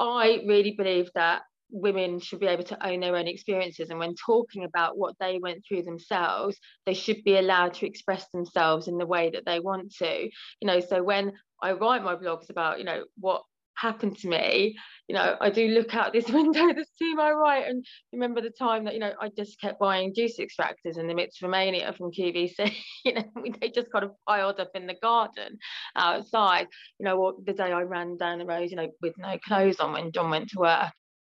I really believe that women should be able to own their own experiences and when talking about what they went through themselves they should be allowed to express themselves in the way that they want to. You know so when i write my blogs about you know what happened to me you know i do look out this window that's to my right and remember the time that you know i just kept buying juice extractors in the midst of mania from qvc you know they just kind of piled up in the garden outside you know or the day i ran down the road you know with no clothes on when john went to work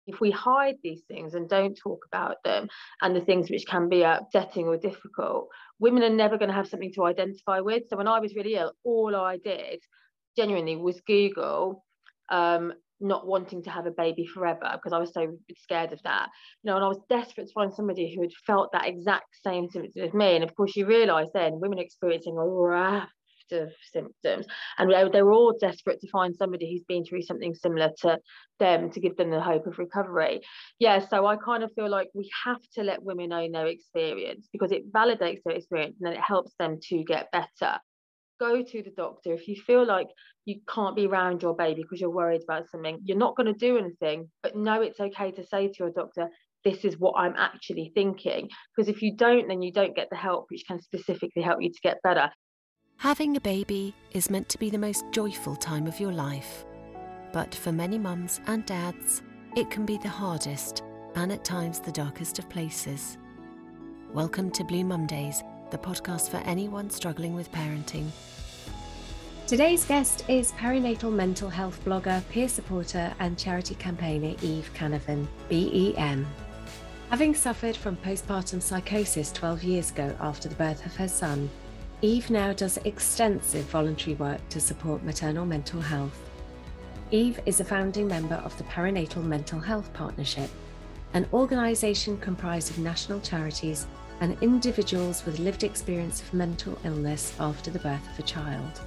if we hide these things and don't talk about them and the things which can be upsetting or difficult, women are never going to have something to identify with. So when I was really ill, all I did genuinely was Google um, not wanting to have a baby forever because I was so scared of that. You know, and I was desperate to find somebody who had felt that exact same symptoms as me. And of course, you realise then women experiencing a raft of symptoms and they were all desperate to find somebody who's been through something similar to them to give them the hope of recovery yeah so i kind of feel like we have to let women own their experience because it validates their experience and then it helps them to get better go to the doctor if you feel like you can't be around your baby because you're worried about something you're not going to do anything but know it's okay to say to your doctor this is what I'm actually thinking. Because if you don't, then you don't get the help which can specifically help you to get better. Having a baby is meant to be the most joyful time of your life. But for many mums and dads, it can be the hardest and at times the darkest of places. Welcome to Blue Mum Days, the podcast for anyone struggling with parenting. Today's guest is perinatal mental health blogger, peer supporter, and charity campaigner Eve Canavan, BEM. Having suffered from postpartum psychosis 12 years ago after the birth of her son, Eve now does extensive voluntary work to support maternal mental health. Eve is a founding member of the Perinatal Mental Health Partnership, an organisation comprised of national charities and individuals with lived experience of mental illness after the birth of a child.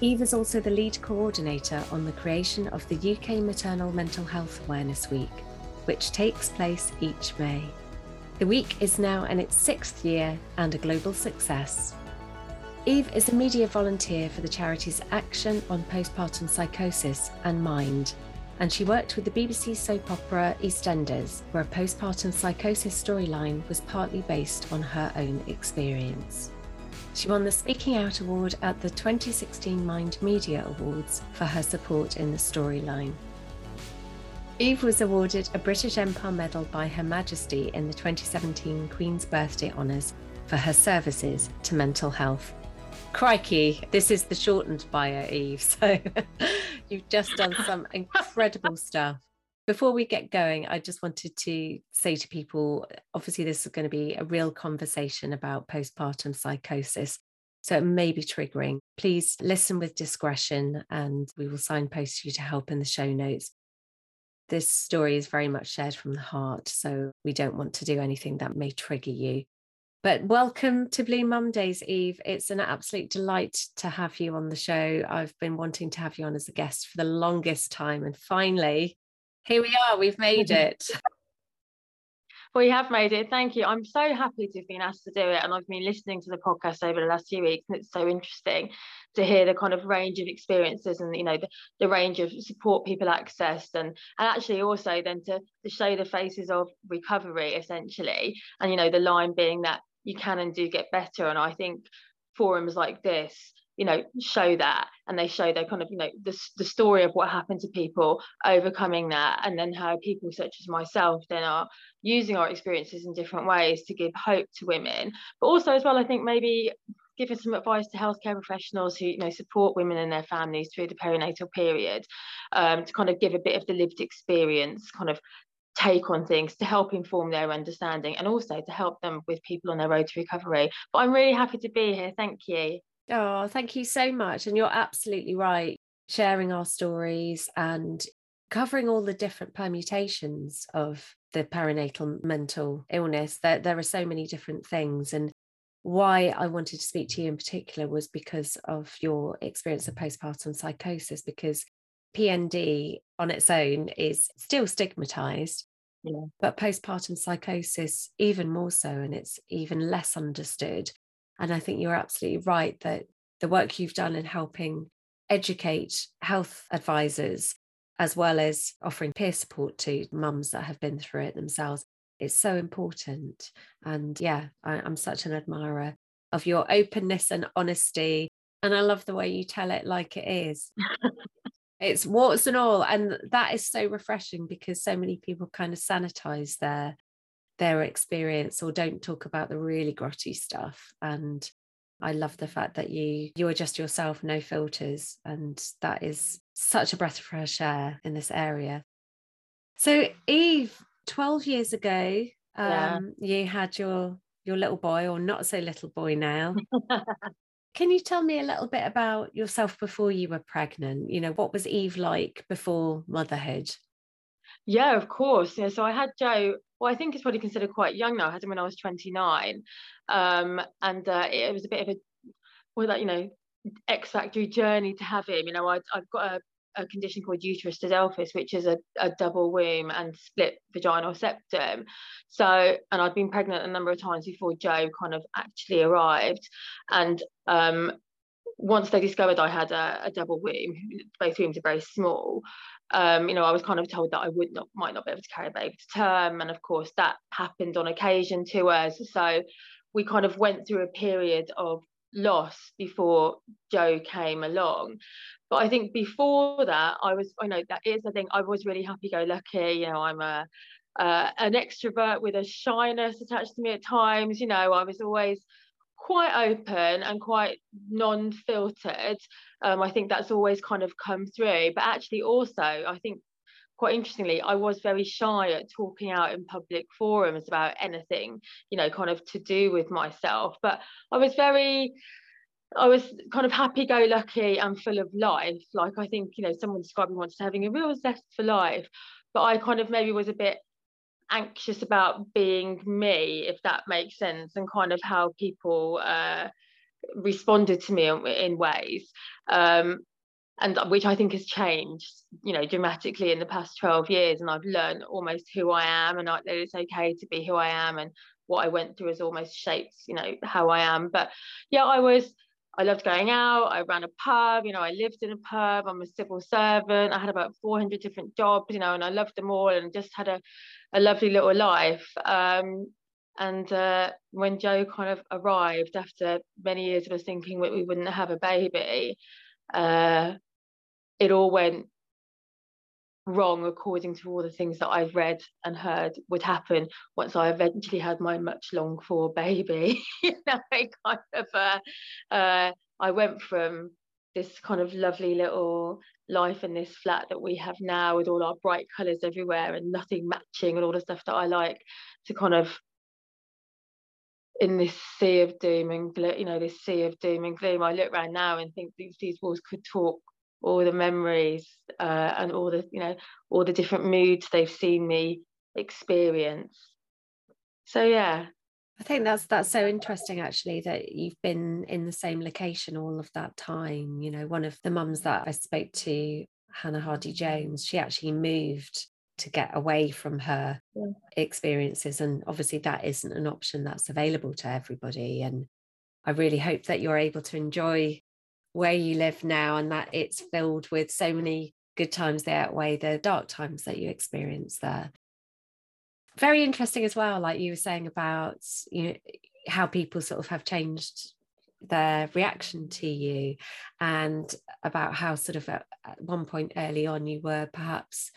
Eve is also the lead coordinator on the creation of the UK Maternal Mental Health Awareness Week, which takes place each May. The week is now in its sixth year and a global success. Eve is a media volunteer for the charities Action on Postpartum Psychosis and Mind, and she worked with the BBC soap opera EastEnders, where a postpartum psychosis storyline was partly based on her own experience. She won the Speaking Out Award at the 2016 Mind Media Awards for her support in the storyline. Eve was awarded a British Empire Medal by Her Majesty in the 2017 Queen's Birthday Honours for her services to mental health. Crikey, this is the shortened bio, Eve. So you've just done some incredible stuff. Before we get going, I just wanted to say to people obviously, this is going to be a real conversation about postpartum psychosis. So it may be triggering. Please listen with discretion and we will signpost you to help in the show notes this story is very much shared from the heart. So we don't want to do anything that may trigger you. But welcome to Blue Mum Days, Eve. It's an absolute delight to have you on the show. I've been wanting to have you on as a guest for the longest time. And finally, here we are, we've made it. We have made it. Thank you. I'm so happy to have been asked to do it. And I've been listening to the podcast over the last few weeks, and it's so interesting to hear the kind of range of experiences and you know the, the range of support people accessed and and actually also then to, to show the faces of recovery essentially and you know the line being that you can and do get better. And I think forums like this you know show that. And they show their kind of you know the, the story of what happened to people overcoming that. And then how people such as myself then are using our experiences in different ways to give hope to women. But also as well i think maybe giving some advice to healthcare professionals who you know support women and their families through the perinatal period um, to kind of give a bit of the lived experience kind of take on things to help inform their understanding and also to help them with people on their road to recovery but i'm really happy to be here thank you Oh, thank you so much. And you're absolutely right. Sharing our stories and covering all the different permutations of the perinatal mental illness. There, there are so many different things. And why I wanted to speak to you in particular was because of your experience of postpartum psychosis, because PND on its own is still stigmatized. Yeah. But postpartum psychosis, even more so, and it's even less understood. And I think you're absolutely right that the work you've done in helping educate health advisors as well as offering peer support to mums that have been through it themselves. It's so important. And yeah, I, I'm such an admirer of your openness and honesty. And I love the way you tell it like it is. it's warts and all. And that is so refreshing because so many people kind of sanitize their their experience or don't talk about the really grotty stuff. And I love the fact that you you are just yourself, no filters, and that is such a breath of fresh air in this area. So, Eve, twelve years ago, um, yeah. you had your your little boy, or not so little boy now. Can you tell me a little bit about yourself before you were pregnant? You know, what was Eve like before motherhood? Yeah, of course. Yeah, so I had Joe. Well, I think it's probably considered quite young now. I had him when I was 29, um, and uh, it, was a bit of a well, that you know, X factory journey to have him. You know, I, I've got a, a condition called uterus didelphys, which is a, a double womb and split vaginal septum. So, and I'd been pregnant a number of times before Joe kind of actually arrived, and um, once they discovered I had a, a double womb, both wombs are very small. Um, you know, I was kind of told that I would not might not be able to carry a baby to term, and of course that happened on occasion to us. So we kind of went through a period of loss before Joe came along. But I think before that, I was, I know that is, I think I was really happy go lucky. You know, I'm a, uh, an extrovert with a shyness attached to me at times. You know, I was always quite open and quite non-filtered. Um, I think that's always kind of come through. But actually, also, I think quite interestingly, I was very shy at talking out in public forums about anything, you know, kind of to do with myself. But I was very, I was kind of happy go lucky and full of life. Like I think, you know, someone described me once as having a real zest for life. But I kind of maybe was a bit anxious about being me, if that makes sense, and kind of how people uh, responded to me in, ways. Um, and which I think has changed, you know, dramatically in the past 12 years. And I've learned almost who I am and I, that it's okay to be who I am and what I went through has almost shaped, you know, how I am. But yeah, I was, I loved going out. I ran a pub, you know, I lived in a pub. I'm a civil servant. I had about 400 different jobs, you know, and I loved them all and just had a, a lovely little life. Um, and uh, when Joe kind of arrived after many years of us thinking that we wouldn't have a baby, uh, it all went wrong according to all the things that I've read and heard would happen once I eventually had my much longed for baby. you know, kind of uh, uh, I went from this kind of lovely little life in this flat that we have now with all our bright colours everywhere and nothing matching and all the stuff that I like to kind of in this sea of doom and gloom, you know this sea of doom and gloom I look around now and think these, these walls could talk all the memories uh, and all the you know all the different moods they've seen me experience so yeah I think that's that's so interesting actually that you've been in the same location all of that time. You know, one of the mums that I spoke to, Hannah Hardy Jones, she actually moved to get away from her yeah. experiences. And obviously that isn't an option that's available to everybody. And I really hope that you're able to enjoy where you live now and that it's filled with so many good times they outweigh the dark times that you experience there. Very interesting as well like you were saying about you know how people sort of have changed their reaction to you and about how sort of at, at one point early on you were perhaps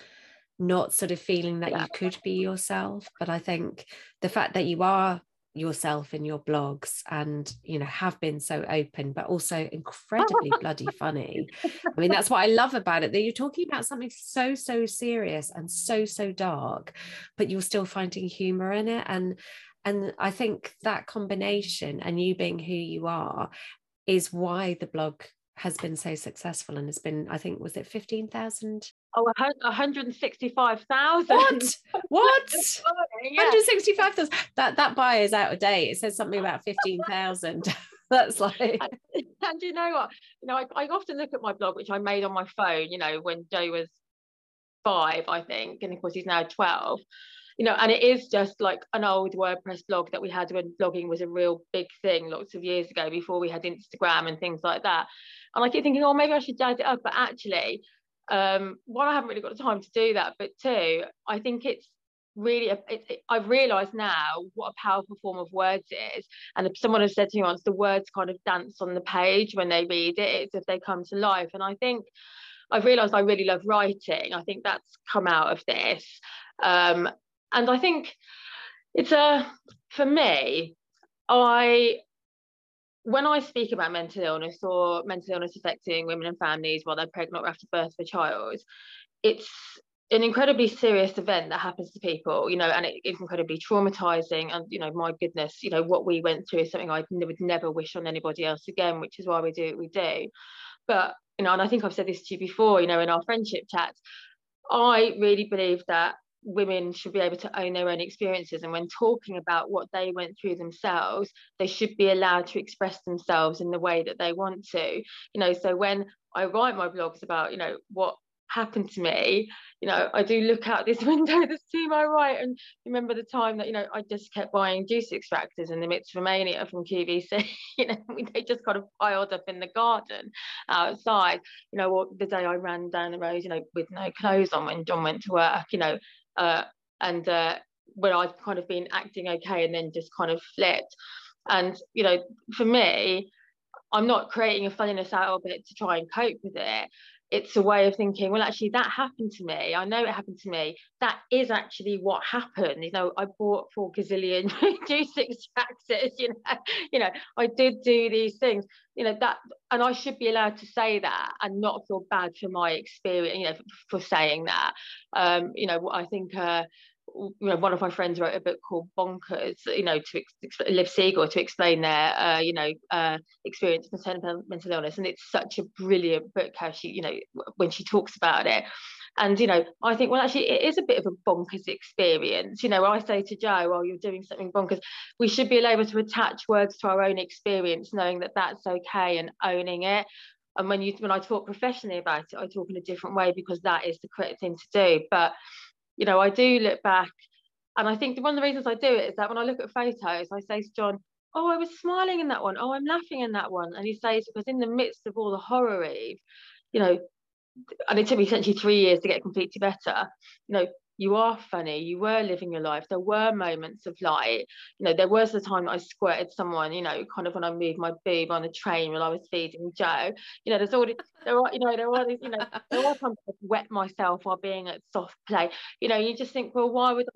not sort of feeling that you could be yourself. But i think the fact that you are yourself in your blogs and you know have been so open but also incredibly bloody funny. I mean that's what i love about it that you're talking about something so so serious and so so dark but you're still finding humor in it. And and i think that combination and you being who you are is why the blog has been so successful and has been i think was it 15,000 Oh, 165,000. What? What? yeah. 165,000. That that buy is out of date. It says something about 15,000. That's like. And you know what? You know, I, I often look at my blog, which I made on my phone, you know, when Joe was five, I think. And of course, he's now 12. You know, and it is just like an old WordPress blog that we had when blogging was a real big thing lots of years ago before we had Instagram and things like that. And I keep thinking, oh, maybe I should jazz it up. But actually, um, one, I haven't really got the time to do that, but two, I think it's really it, it, I've realised now what a powerful form of words is. And if someone has said to me once, the words kind of dance on the page when they read it, it's if they come to life. And I think I've realised I really love writing. I think that's come out of this. Um, and I think it's a for me, I when I speak about mental illness or mental illness affecting women and families while they're pregnant or after birth of a child, it's an incredibly serious event that happens to people, you know, and it is incredibly traumatizing. And, you know, my goodness, you know, what we went through is something I would never wish on anybody else again, which is why we do what we do. But, you know, and I think I've said this to you before, you know, in our friendship chats, I really believe that women should be able to own their own experiences and when talking about what they went through themselves they should be allowed to express themselves in the way that they want to. You know so when i write my blogs about you know what happened to me you know i do look out this window that's to my right and remember the time that you know i just kept buying juice extractors in the midst of mania from qvc you know they just kind of piled up in the garden outside. You know or the day i ran down the road you know with no clothes on when john went to work you know uh, and uh, where I've kind of been acting okay and then just kind of flipped. And you know, for me, I'm not creating a funniness out of it to try and cope with it. It's a way of thinking, well, actually, that happened to me. I know it happened to me. That is actually what happened. You know, I bought four gazillion juice extractors, you know, you know, I did do these things, you know, that and I should be allowed to say that and not feel bad for my experience, you know, for, for saying that. Um, you know, I think uh you know, one of my friends wrote a book called Bonkers, you know, to ex- Liv Siegel to explain their, uh, you know, uh, experience of mental, mental illness, and it's such a brilliant book how she, you know, when she talks about it. And you know, I think well, actually, it is a bit of a bonkers experience. You know, I say to Joe, "Well, you're doing something bonkers." We should be able to attach words to our own experience, knowing that that's okay and owning it. And when you when I talk professionally about it, I talk in a different way because that is the correct thing to do. But you know, I do look back and I think one of the reasons I do it is that when I look at photos, I say to John, Oh, I was smiling in that one. Oh, I'm laughing in that one. And he says, because in the midst of all the horror, Eve, you know, and it took me essentially three years to get completely better, you know, you are funny, you were living your life, there were moments of light. You know, there was the time that I squirted someone, you know, kind of when I moved my boob on a train when I was feeding Joe. You know, there's already there are, you know, there are these, you know, there are times I wet myself while being at soft play. You know, you just think, well, why would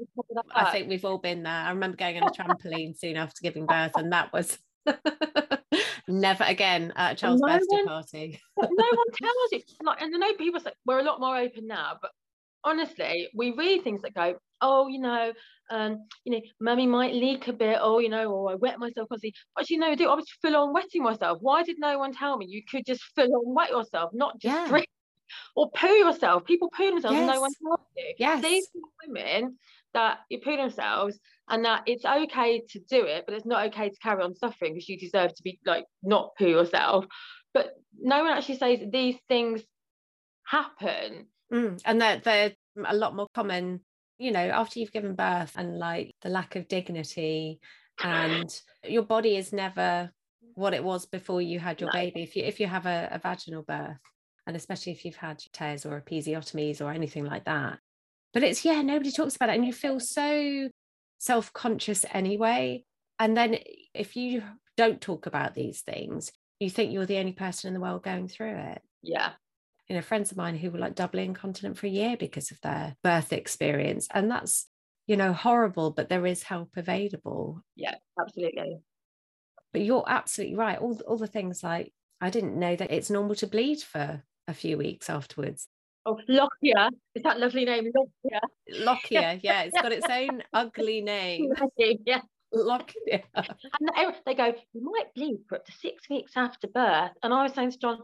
I I think we've all been there. I remember going on a trampoline soon after giving birth, and that was never again at a child's no birthday one, party. no one tells you. Like, and I know people say we're a lot more open now, but honestly, we read things that go, oh, you know, um, you know, mummy might leak a bit, or you know, or I wet myself constantly. But you know, I was full on wetting myself. Why did no one tell me you could just full on wet yourself, not just yeah. drink or poo yourself? People poo themselves yes. and no one tells you. Yes. These women that you poo themselves and that it's okay to do it, but it's not okay to carry on suffering because you deserve to be like not poo yourself. But no one actually says these things happen Mm. And they're, they're a lot more common, you know, after you've given birth and like the lack of dignity and your body is never what it was before you had your no. baby. If you if you have a, a vaginal birth, and especially if you've had tears or episiotomies or anything like that. But it's yeah, nobody talks about it, and you feel so self-conscious anyway. And then if you don't talk about these things, you think you're the only person in the world going through it. Yeah you know friends of mine who were like doubly incontinent for a year because of their birth experience and that's you know horrible but there is help available yeah absolutely but you're absolutely right all, all the things like i didn't know that it's normal to bleed for a few weeks afterwards Oh, Lochia. Is that lovely name? Lochia. Lochia, yeah. It's got its own ugly name. yeah. Lochia. And they go, you might bleed for up to six weeks after birth. And I was saying to John,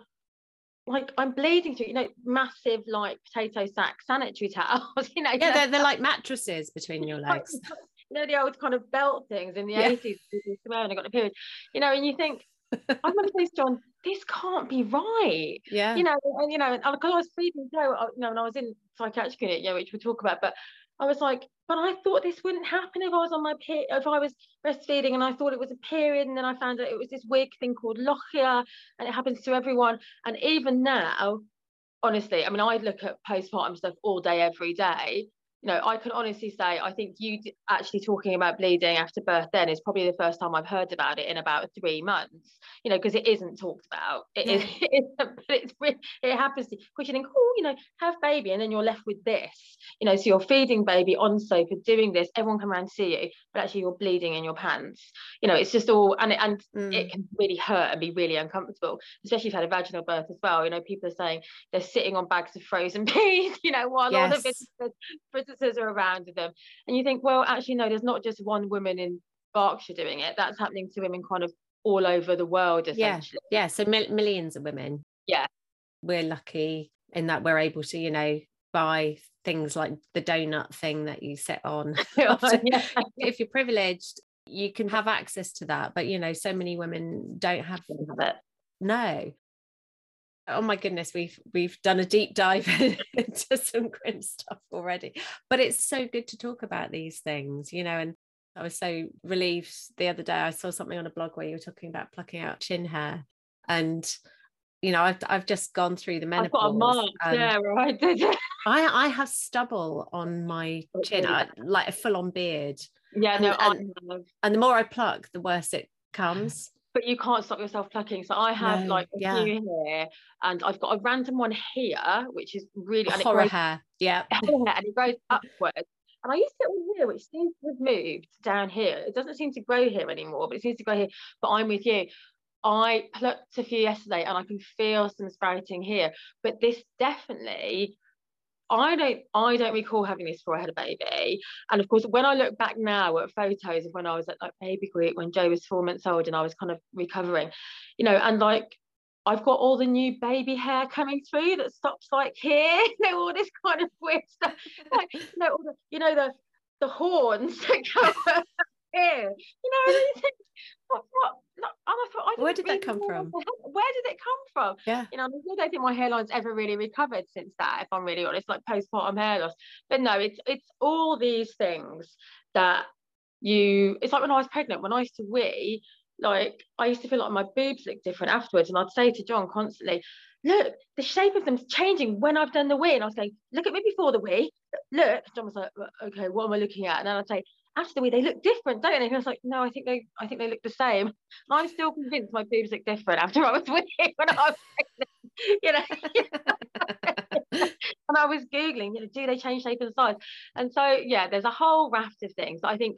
like I'm bleeding through, you know, massive like potato sack sanitary towels, you know. Yeah, they're, they're like mattresses between your legs. you know, the old kind of belt things in the yeah. 80s when I got the period, you know, and you think, I'm gonna saying John, this can't be right. Yeah. You know, and you know, because I was feeding Joe, uh, you know, and I was in psychiatric unit, yeah, which we'll talk about, but I was like, but I thought this wouldn't happen if I was on my period, if I was breastfeeding and I thought it was a period. And then I found out it was this weird thing called lochia and it happens to everyone. And even now, honestly, I mean, I look at postpartum stuff all day, every day, you know, I can honestly say, I think you actually talking about bleeding after birth then is probably the first time I've heard about it in about three months, you know, because it isn't talked about. It is, it, but it's, it happens to, because you think, oh, you know, have baby, and then you're left with this, you know, so you're feeding baby on and doing this, everyone come around to see you, but actually you're bleeding in your pants. You know, it's just all, and, it, and mm. it can really hurt and be really uncomfortable, especially if you had a vaginal birth as well. You know, people are saying they're sitting on bags of frozen peas, you know, while yes. all the visitors visitors are around them. And you think, well, actually, no, there's not just one woman in Berkshire doing it. That's happening to women kind of all over the world, essentially. Yeah, yeah. So mil- millions of women. Yeah. We're lucky in that we're able to, you know, buy things like the donut thing that you sit on. yeah. If you're privileged, you can have access to that. But, you know, so many women don't have it. No oh my goodness we've we've done a deep dive into some grim stuff already. But it's so good to talk about these things you know and i was so relieved the other day i saw something on a blog where you were talking about plucking out chin hair. And you know i've, I've just gone through the menopause I've got a mark, yeah right? I, I have stubble on my chin I, uh, like a full-on beard. Yeah no and, and, and the more i pluck the worse it comes but you can't stop yourself plucking. So I have no, like a yeah. few here, and I've got a random one here, which is really horror grows, hair. Yeah, and it goes upwards. And I used to get one here, which seems to have moved down here. It doesn't seem to grow here anymore, but it seems to grow here. But I'm with you. I plucked a few yesterday, and I can feel some sprouting here. But this definitely I don't I don't recall having this before I had a baby. And of course, when I look back now at photos of when I was at like baby group, when Joe was four months old and I was kind of recovering, you know, and like I've got all the new baby hair coming through that stops like here, you know, all this kind of weird stuff. Like, you know, the, you know, the the horns that come here. You know, what, what, oh, I thought, I where did that come from? Where did it come from? Yeah. You know, I don't think my hairline's ever really recovered since that, if I'm really honest, like postpartum hair loss. But no, it's it's all these things that you it's like when I was pregnant, when I used to wee, like I used to feel like my boobs looked different afterwards. And I'd say to John constantly, look, the shape of them's changing when I've done the wee. And I was going, look at me before the wee. Look. John was like, okay, what am I looking at? And then I'd say, actually the way they look different, don't they? And I was like, no, I think they I think they look the same. I'm still convinced my boobs look different after I was with him when I was pregnant, you know. and I was Googling, you know, do they change shape and size? And so yeah, there's a whole raft of things. I think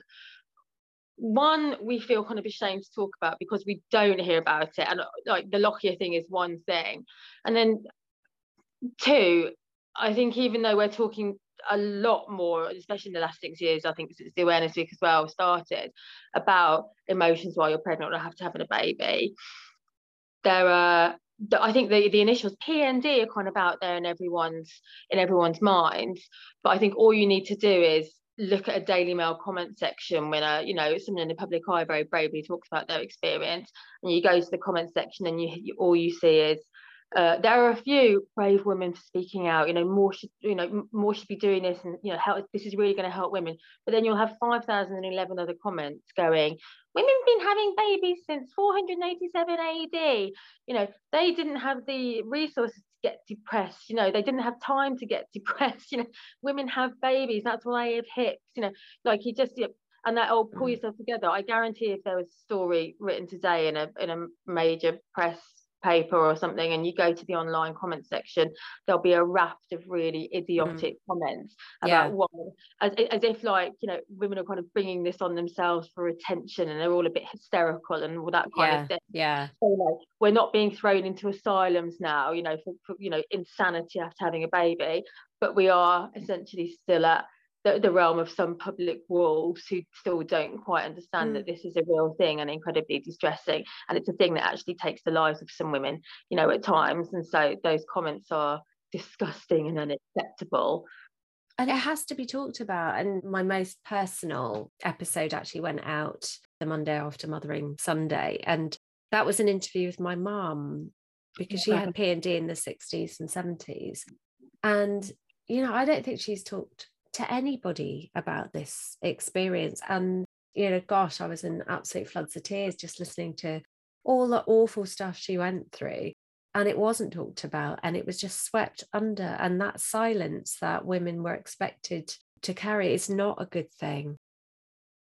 one we feel kind of ashamed to talk about because we don't hear about it. And like the lochia thing is one thing. And then two, I think even though we're talking a lot more, especially in the last six years, I think since the awareness week as well started, about emotions while you're pregnant or have to having a baby. There are I think the, the initials PND are kind of out there in everyone's in everyone's minds, but I think all you need to do is look at a Daily Mail comment section when a you know someone in the public eye very bravely talks about their experience, and you go to the comment section and you all you see is uh, there are a few brave women speaking out. You know, more should you know more should be doing this, and you know, help. This is really going to help women. But then you'll have five thousand and eleven other comments going, "Women's been having babies since 487 AD." You know, they didn't have the resources to get depressed. You know, they didn't have time to get depressed. You know, women have babies. That's why they have hips. You know, like he just. You know, and that will pull mm. yourself together. I guarantee if there was a story written today in a in a major press paper or something and you go to the online comment section there'll be a raft of really idiotic mm. comments about yeah. what as, as if like you know women are kind of bringing this on themselves for attention and they're all a bit hysterical and all that kind yeah. of thing yeah so like we're not being thrown into asylums now you know for, for you know insanity after having a baby but we are essentially still at the, the realm of some public wolves who still don't quite understand mm. that this is a real thing and incredibly distressing and it's a thing that actually takes the lives of some women you know at times and so those comments are disgusting and unacceptable. And it has to be talked about and my most personal episode actually went out the monday after mothering sunday and that was an interview with my mum because she had PND in the 60s and 70s and you know i don't think she's talked to anybody about this experience. And, you know, gosh, I was in absolute floods of tears just listening to all the awful stuff she went through. and it wasn't talked about and it was just swept under and that silence that women were expected to carry is not a good thing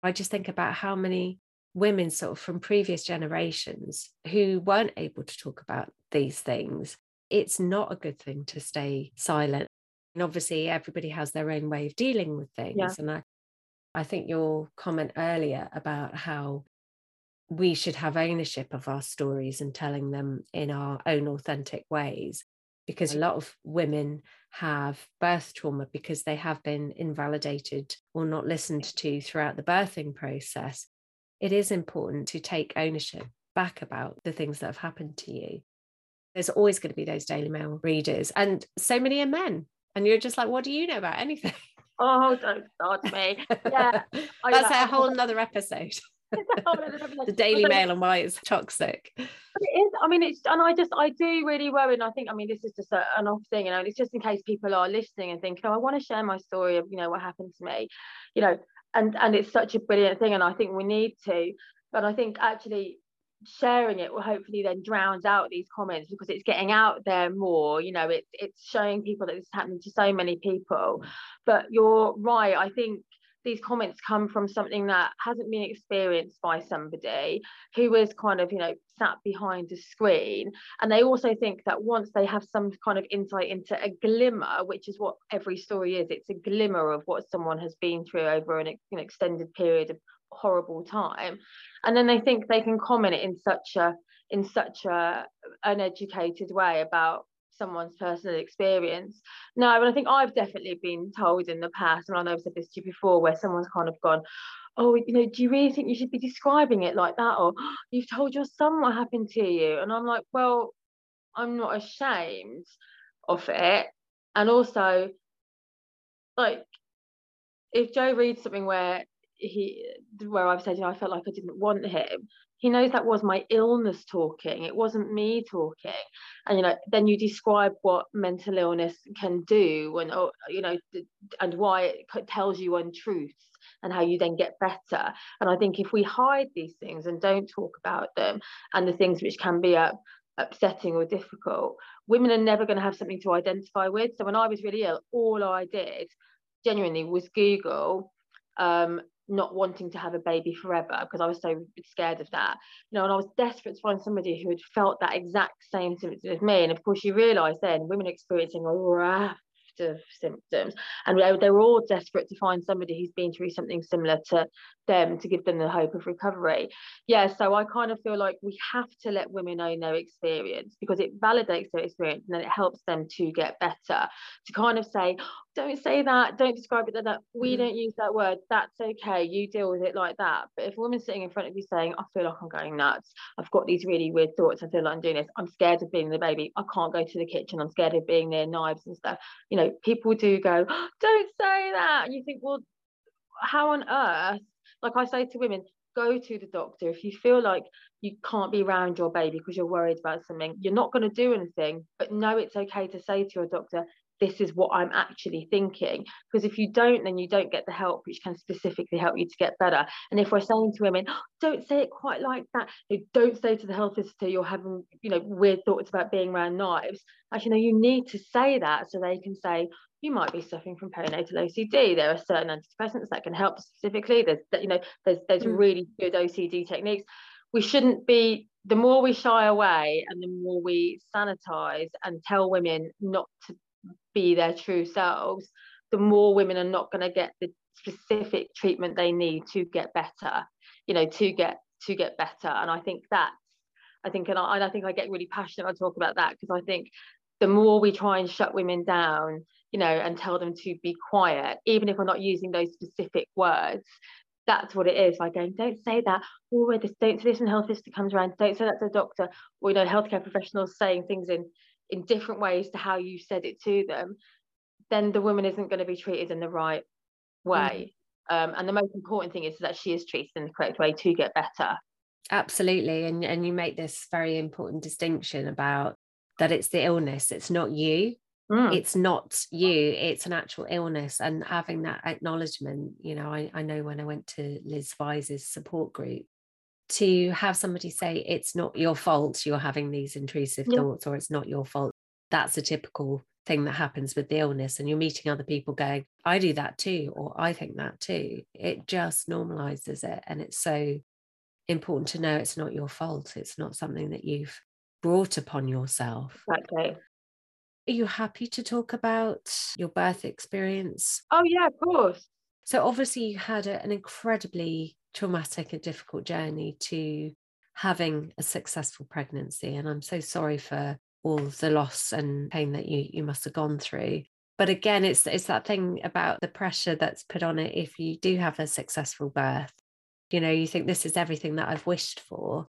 i just think about how many women sort of from previous generations who weren't able to talk about these things it's not a good thing to stay silent and obviously everybody has their own way of dealing with things yeah. and i i think your comment earlier about how we should have ownership of our stories and telling them in our own authentic ways because a lot of women have birth trauma because they have been invalidated or not listened to throughout the birthing process. It is important to take ownership back about the things that have happened to you. There's always going to be those Daily Mail readers, and so many are men. And you're just like, what do you know about anything? Oh, don't start me. Yeah. That's a whole another episode. the Daily Mail and why it's toxic. It is. I mean, it's and I just I do really worry, and I think I mean this is just a, an off thing, you know. It's just in case people are listening and thinking, oh, I want to share my story of you know what happened to me, you know, and and it's such a brilliant thing, and I think we need to. But I think actually sharing it will hopefully then drowns out these comments because it's getting out there more you know it's it's showing people that this is happening to so many people. But you're right i think these comments come from something that hasn't been experienced by somebody who is kind of you know sat behind a screen. And they also think that once they have some kind of insight into a glimmer which is what every story is it's a glimmer of what someone has been through over an, an extended period of horrible time and then they think they can comment in such a in such a uneducated way about someone's personal experience. No, and I think I've definitely been told in the past, and I know I've said this to you before, where someone's kind of gone, Oh, you know, do you really think you should be describing it like that? Or oh, you've told your son what happened to you. And I'm like, Well, I'm not ashamed of it. And also, like, if Joe reads something where he where I've said you know, I felt like I didn't want him. He knows that was my illness talking. It wasn't me talking. And you know then you describe what mental illness can do when oh, you know and why it tells you untruths and how you then get better. And i think if we hide these things and don't talk about them and the things which can be uh, upsetting or difficult women are never going to have something to identify with. So when i was really ill all i did genuinely was google um, not wanting to have a baby forever because I was so scared of that. You know, and I was desperate to find somebody who had felt that exact same symptoms as me. And of course, you realise then women experiencing a raft of symptoms and they were all desperate to find somebody who's been through something similar to them to give them the hope of recovery yeah so i kind of feel like we have to let women own their experience because it validates their experience and then it helps them to get better to kind of say don't say that don't describe it like that we mm-hmm. don't use that word that's okay you deal with it like that but if a woman's sitting in front of you saying i feel like i'm going nuts i've got these really weird thoughts i feel like i'm doing this i'm scared of being the baby i can't go to the kitchen i'm scared of being near knives and stuff you know people do go oh, don't say that and you think well how on earth like i say to women go to the doctor if you feel like you can't be around your baby because you're worried about something you're not going to do anything but know it's okay to say to your doctor this is what I'm actually thinking. Because if you don't, then you don't get the help which can specifically help you to get better. And if we're saying to women, oh, don't say it quite like that, don't say to the health visitor you're having, you know, weird thoughts about being around knives. Actually, no, you need to say that so they can say, you might be suffering from perinatal OCD. There are certain antidepressants that can help specifically. There's, you know, there's there's mm. really good OCD techniques. We shouldn't be. The more we shy away and the more we sanitize and tell women not to be their true selves, the more women are not going to get the specific treatment they need to get better, you know, to get to get better. And I think that's, I think, and I, and I think I get really passionate when I talk about that because I think the more we try and shut women down, you know, and tell them to be quiet, even if we're not using those specific words, that's what it is. Like going, don't say that, oh, this, don't say this when health visitor comes around, don't say that to a doctor, or you know, healthcare professionals saying things in in different ways to how you said it to them, then the woman isn't going to be treated in the right way. Mm. Um, and the most important thing is that she is treated in the correct way to get better. Absolutely. And, and you make this very important distinction about that it's the illness, it's not you. Mm. It's not you, it's an actual illness. And having that acknowledgement, you know, I, I know when I went to Liz Vise's support group, to have somebody say it's not your fault you're having these intrusive yeah. thoughts or it's not your fault. That's a typical thing that happens with the illness and you're meeting other people going i do that too or i think that too. It just normalizes it and it's so important to know it's not your fault. It's not something that you've brought upon yourself. Okay are you happy to talk about your birth experience? Oh yeah of course. So obviously you had a, an incredibly traumatic and difficult journey to having a successful pregnancy and i'm so sorry for all the loss and pain that you you must have gone through. But again it's it's that thing about the pressure that's put on it if you do have a successful birth you know you think this is everything that i've wished for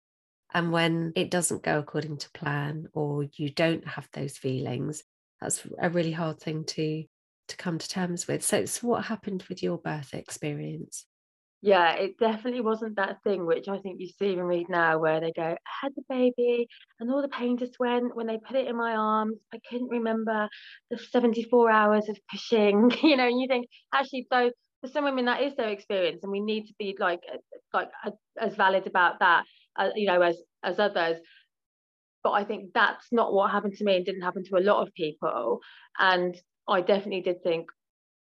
and when it doesn't go according to plan or you don't have those feelings that's a really hard thing to to come to terms with. So, so what happened with your birth experience yeah, it definitely wasn't that thing which I think you see and read now where they go, I had the baby and all the pain just went when they put it in my arms. I couldn't remember the 74 hours of pushing, you know, and you think actually though, for some women that is their experience and we need to be like like as valid about that uh, you know as as others but I think that's not what happened to me and didn't happen to a lot of people and I definitely did think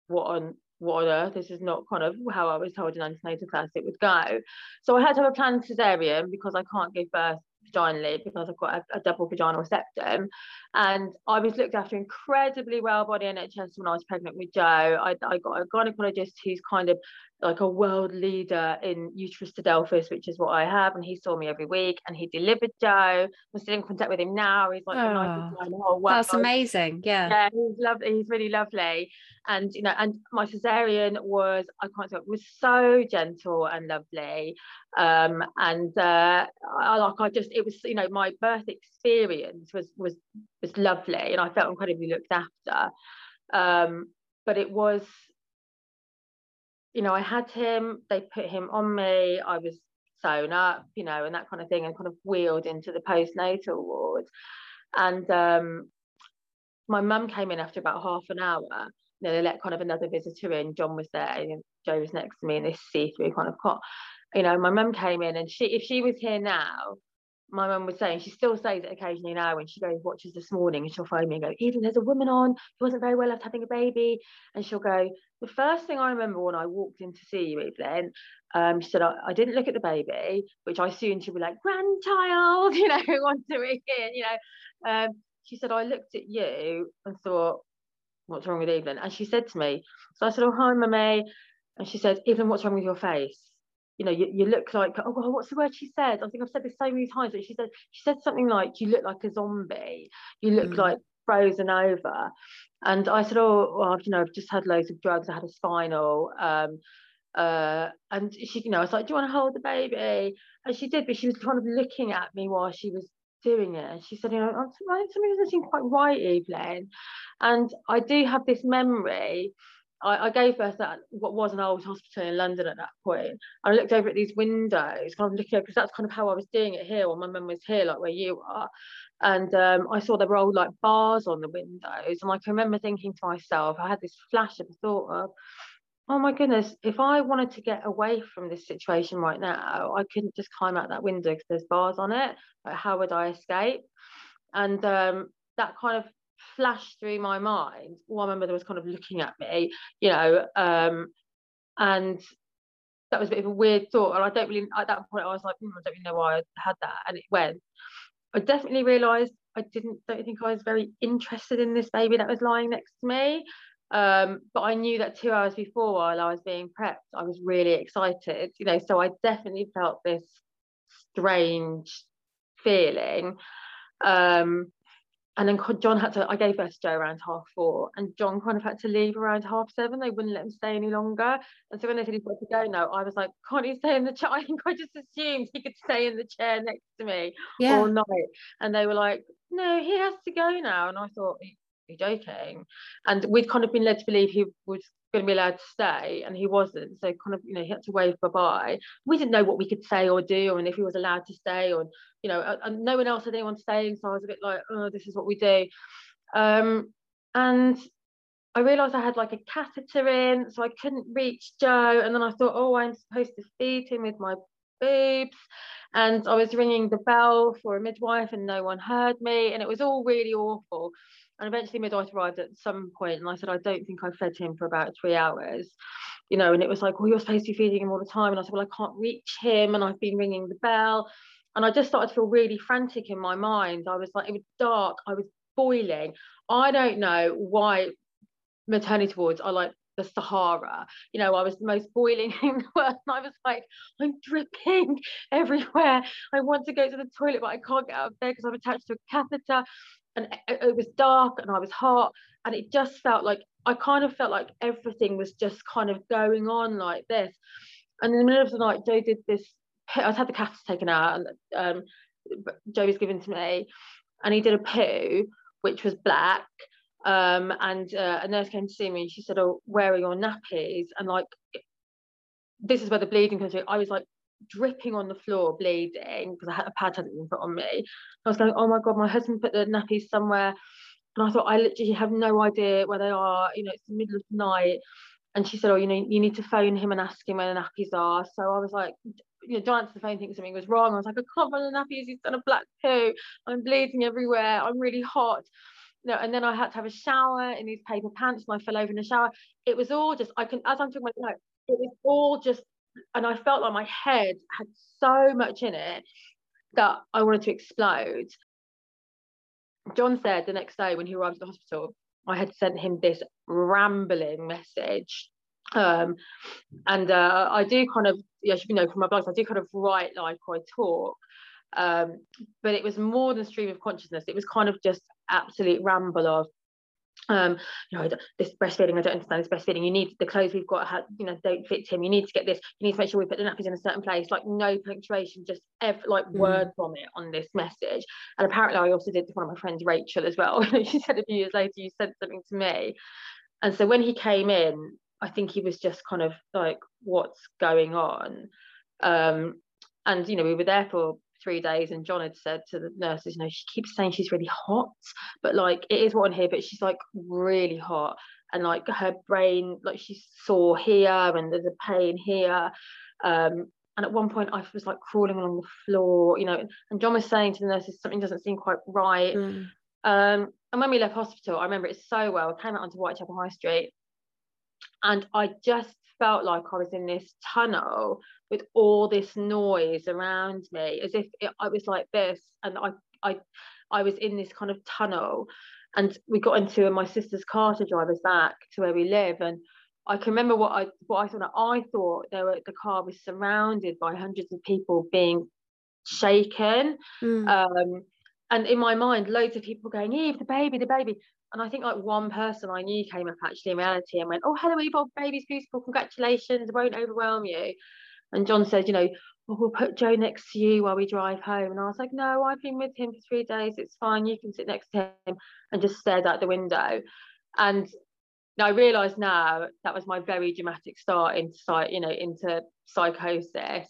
what on what on earth? This is not kind of how I was told in antenatal class it would go. So I had to have a planned cesarean because I can't give birth vaginally because I've got a, a, double vaginal septum. And I was looked after incredibly well by the NHS when I was pregnant with Joe. I, I got a gynecologist who's kind of like a world leader in uterus didelphys, which is what I have, and he saw me every week and he delivered Joe. I'm still in contact with him now. He's like oh, the nicest ah, guy in the whole world. That's amazing. Yeah. Yeah, he's lovely. He's really lovely. And you know, and my cesarean was I can't say it was so gentle and lovely. Um, and uh, I like I just it was you know my birth experience was was was lovely, and I felt incredibly looked after. Um, but it was you know, I had him, they put him on me, I was sewn up, you know, and that kind of thing, and kind of wheeled into the postnatal ward. And um, my mum came in after about half an hour. You know, they let kind of another visitor in. John was there, and Joe was next to me in this see-through kind of cot. You know, my mum came in, and she, if she was here now, my mum was saying, she still says it occasionally now when she goes watches this morning and she'll phone me and go, Even there's a woman on who wasn't very well after having a baby. And she'll go, The first thing I remember when I walked in to see you, Evelyn, um, she said, I, I, didn't look at the baby, which I assumed she'd be like, Grandchild, you know, to be here, you know. Um, she said, I looked at you and thought, What's wrong with Evelyn? And she said to me, So I said, Oh, hi, mummy. And she said, Evelyn, what's wrong with your face? you know, you, you look like, oh, what's the word she said? I think I've said this so many times, but she said, she said something like, you look like a zombie, you look mm. like frozen over. And I said, oh, well, you know, I've just had loads of drugs. I had a spinal. Um, uh, and she, you know, I was like, do you want to hold the baby? And she did, but she was kind of looking at me while she was doing it. And she said, you know, something doesn't seem quite right, Evelyn. And I do have this memory I, I, gave birth at what was an old hospital in London at that point. I looked over at these windows, kind of looking because that's kind of how I was doing it here when my mum was here, like where you are. And um, I saw there were old like bars on the windows, and I can remember thinking to myself, I had this flash of a thought of, oh my goodness, if I wanted to get away from this situation right now, I couldn't just climb out that window because there's bars on it. Like, how would I escape? And um, that kind of flashed through my mind while my mother was kind of looking at me, you know, um, and that was a bit of a weird thought. And I don't really, at that point, I was like, mm, I don't really know why I had that. And it went. I definitely realised I didn't, don't think I was very interested in this baby that was lying next to me. Um, but I knew that two hours before, while I was being prepped, I was really excited, you know. So I definitely felt this strange feeling. Um, and then John had to, I gave birth to Joe around half four, and John kind of had to leave around half seven. They wouldn't let him stay any longer. And so when they said he's got to go now, I was like, can't he stay in the chair? I think I just assumed he could stay in the chair next to me yeah. all night. And they were like, no, he has to go now. And I thought, you joking? And we'd kind of been led to believe he was going to be allowed to stay and he wasn't so kind of you know he had to wave bye-bye we didn't know what we could say or do and if he was allowed to stay or you know and no one else had anyone staying so I was a bit like oh this is what we do um, and I realised I had like a catheter in so I couldn't reach Joe and then I thought oh I'm supposed to feed him with my boobs. And I was ringing the bell for a midwife and no one heard me. And it was all really awful. And eventually midwife arrived at some point and I said, I don't think I fed him for about three hours. You know, and it was like, well, you're supposed to be feeding him all the time. And I said, well, I can't reach him and I've been ringing the bell. And I just started to feel really frantic in my mind. I was like, it was dark. I was boiling. I don't know why maternity wards are like the Sahara. You know, I was the most boiling in the world. And I was like, I'm dripping everywhere. I want to go to the toilet, but I can't get out of bed because I'm attached to a catheter. And it was dark and I was hot. And it just felt like I kind of felt like everything was just kind of going on like this. And in the middle of the night, Joe did this. I'd had the catheter taken out, and um, Joe was given to me, and he did a poo, which was black um, and uh, a nurse came to see me. She said, "Oh, where are your nappies?" And like, this is where the bleeding comes through. I was like dripping on the floor, bleeding because I had a pad hadn't been put on me. I was going, "Oh my god, my husband put the nappies somewhere," and I thought, I literally have no idea where they are. You know, it's the middle of the night. And she said, "Oh, you know, you need to phone him and ask him where the nappies are." So I was like, you know, don't answer the phone, think something was wrong. I was like, I can't find the nappies. He's done a black poo. I'm bleeding everywhere. I'm really hot no, and then I had to have a shower in these paper pants and I fell over in the shower. It was all just, I can, as I'm talking about, no, it was all just, and I felt like my head had so much in it that I wanted to explode. John said the next day when he arrived at the hospital, I had sent him this rambling message. Um, and uh, I do kind of, yeah, you know, from my blogs, I do kind of write like I talk. Um, but it was more than stream of consciousness. It was kind of just absolute ramble of um, you know, this breastfeeding, I don't understand this breastfeeding. You need the clothes we've got, you know, don't fit him. You need to get this. You need to make sure we put the nappies in a certain place. Like no punctuation, just every, like mm. word from it on this message. And apparently, I also did to one of my friends, Rachel, as well. she said a few years later, you said something to me. And so when he came in, I think he was just kind of like, what's going on? Um, and you know, we were there for three days and John had said to the nurses, you know, she keeps saying she's really hot, but like it is one here, but she's like really hot. And like her brain, like she's sore here and there's a pain here. Um, and at one point I was like crawling along the floor, you know, and John was saying to the nurses, something doesn't seem quite right. Mm. Um, and when we left hospital, I remember it so well. I came out onto Whitechapel High Street and I just felt like I was in this tunnel with all this noise around me, as if it, I was like this, and I, I, I was in this kind of tunnel. And we got into my sister's car to drive us back to where we live, and I can remember what I what I thought. I thought there were the car was surrounded by hundreds of people being shaken. Mm. Um, and in my mind, loads of people going, Eve, the baby, the baby. And I think like one person I knew came up actually in reality and went, Oh, hello, oh, baby's beautiful, congratulations, it won't overwhelm you. And John said, You know, well, we'll put Joe next to you while we drive home. And I was like, No, I've been with him for three days, it's fine, you can sit next to him, and just stared out the window. And I realise now that was my very dramatic start into, you know, into psychosis.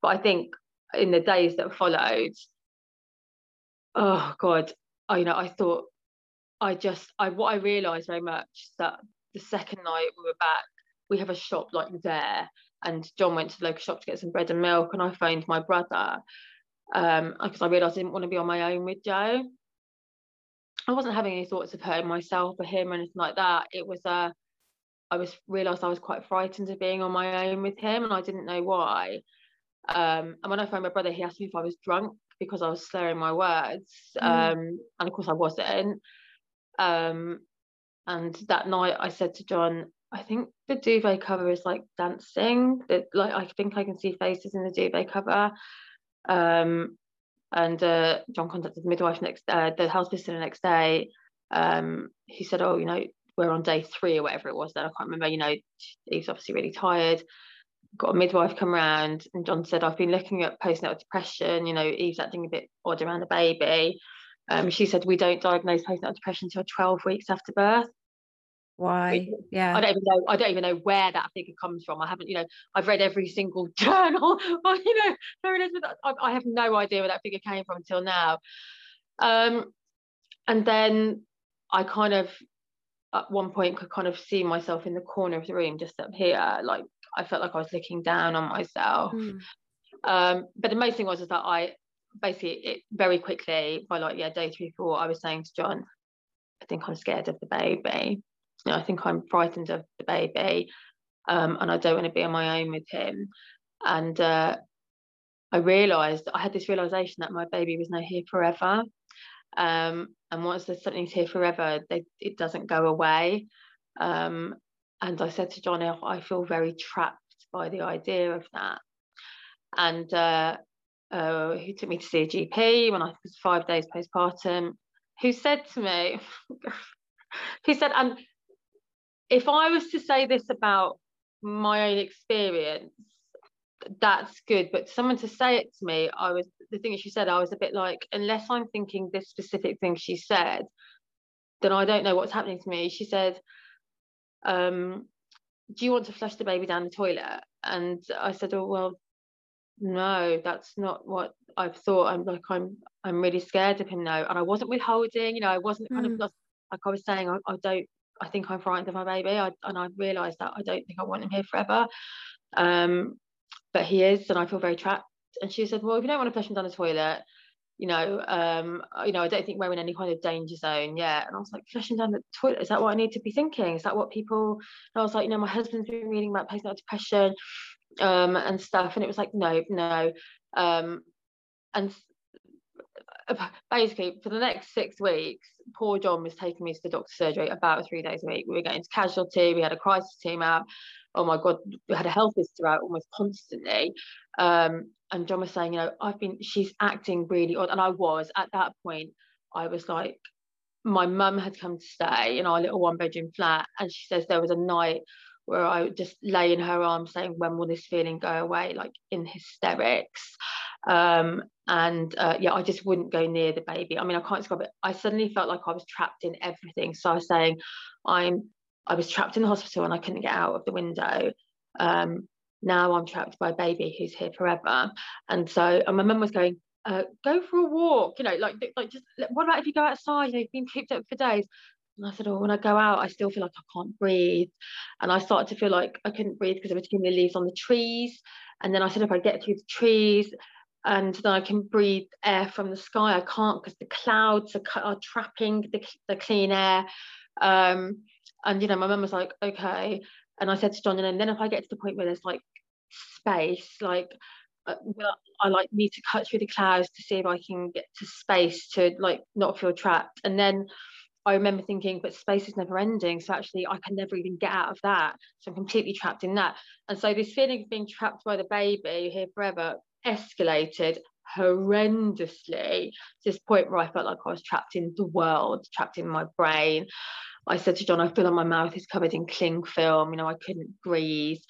But I think in the days that followed, oh God, I, you know, I thought I just I what I realised very much that the second night we were back, we have a shop like there, and John went to the local shop to get some bread and milk, and I phoned my brother um because I realised I didn't want to be on my own with Joe. I wasn't having any thoughts of hurting myself or him or anything like that. It was a uh, I was realised I was quite frightened of being on my own with him, and I didn't know why. Um, and when I phoned my brother, he asked me if I was drunk because I was slurring my words, mm. um, and of course I wasn't. Um, and that night I said to John, I think the duvet cover is like dancing. That like I think I can see faces in the duvet cover. Um, and uh, John contacted the midwife next, uh, the health visitor the next day. Um, he said, "Oh, you know, we're on day three or whatever it was. Then I can't remember. You know, he's obviously really tired." Got a midwife come round, and John said, "I've been looking at postnatal depression. You know, Eve's acting a bit odd around the baby." Um, she said we don't diagnose postnatal depression until 12 weeks after birth. Why? Yeah. I don't even know. I don't even know where that figure comes from. I haven't, you know, I've read every single journal. Or, you know, I, I have no idea where that figure came from until now. Um, and then I kind of, at one point, could kind of see myself in the corner of the room, just up here. Like I felt like I was looking down on myself. Mm. Um, but the most thing was is that I basically it very quickly by like yeah day three four I was saying to John, I think I'm scared of the baby. You know, I think I'm frightened of the baby, um, and I don't want to be on my own with him. And uh, I realised I had this realization that my baby was now here forever. Um, and once there's something's here forever, they, it doesn't go away. Um, and I said to John, I feel very trapped by the idea of that. And uh, uh, he took me to see a GP when I was five days postpartum, who said to me, he said, and if I was to say this about my own experience, that's good. But someone to say it to me, I was the thing she said, I was a bit like, unless I'm thinking this specific thing she said, then I don't know what's happening to me. She said, um, do you want to flush the baby down the toilet? And I said, oh well, no, that's not what I've thought. I'm like I'm I'm really scared of him now. And I wasn't withholding, you know, I wasn't kind mm. of like I was saying, I, I, don't I think I'm frightened of my baby. I, and I realised that I don't think I want him here forever. Um, but he is, and I feel very trapped. And she said, Well, if you don't want to flush him down the toilet, you know, um, you know, I don't think we're in any kind of danger zone yet. And I was like, flushing down the toilet, is that what I need to be thinking? Is that what people and I was like, you know, my husband's been reading about postnatal depression um and stuff. And it was like, no, no. Um and basically for the next six weeks, poor John was taking me to the doctor's surgery about three days a week. We were getting to casualty, we had a crisis team out. Oh my god, we had a health visitor out almost constantly. Um, and John was saying, you know, I've been, she's acting really odd. And I was at that point, I was like, my mum had come to stay in our little one bedroom flat. And she says there was a night where I would just lay in her arms saying, when will this feeling go away? Like in hysterics. Um, and uh, yeah, I just wouldn't go near the baby. I mean, I can't describe it. I suddenly felt like I was trapped in everything. So I was saying, I'm, I was trapped in the hospital and I couldn't get out of the window. Um, now I'm trapped by a baby who's here forever. And so and my mum was going, uh, go for a walk, you know, like like just what about if you go outside? You know, you've been cooped up for days. And I said, Oh, when I go out, I still feel like I can't breathe. And I started to feel like I couldn't breathe because there were too many leaves on the trees. And then I said, if I get through the trees and then I can breathe air from the sky, I can't because the clouds are, are trapping the, the clean air. Um, and you know, my mum was like, okay. And I said to John, and then if I get to the point where there's like space like uh, I like need to cut through the clouds to see if I can get to space to like not feel trapped. And then I remember thinking, but space is never ending. So actually, I can never even get out of that. So I'm completely trapped in that. And so this feeling of being trapped by the baby here forever escalated horrendously to this point where I felt like I was trapped in the world, trapped in my brain. I said to John, I feel like my mouth is covered in cling film. You know, I couldn't breathe.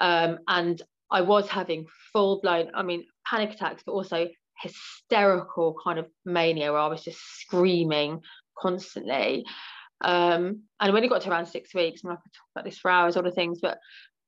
Um, and I was having full blown, I mean, panic attacks, but also hysterical kind of mania where I was just screaming constantly. Um, and when it got to around six weeks, I, mean, I could talk about this for hours, all the things, but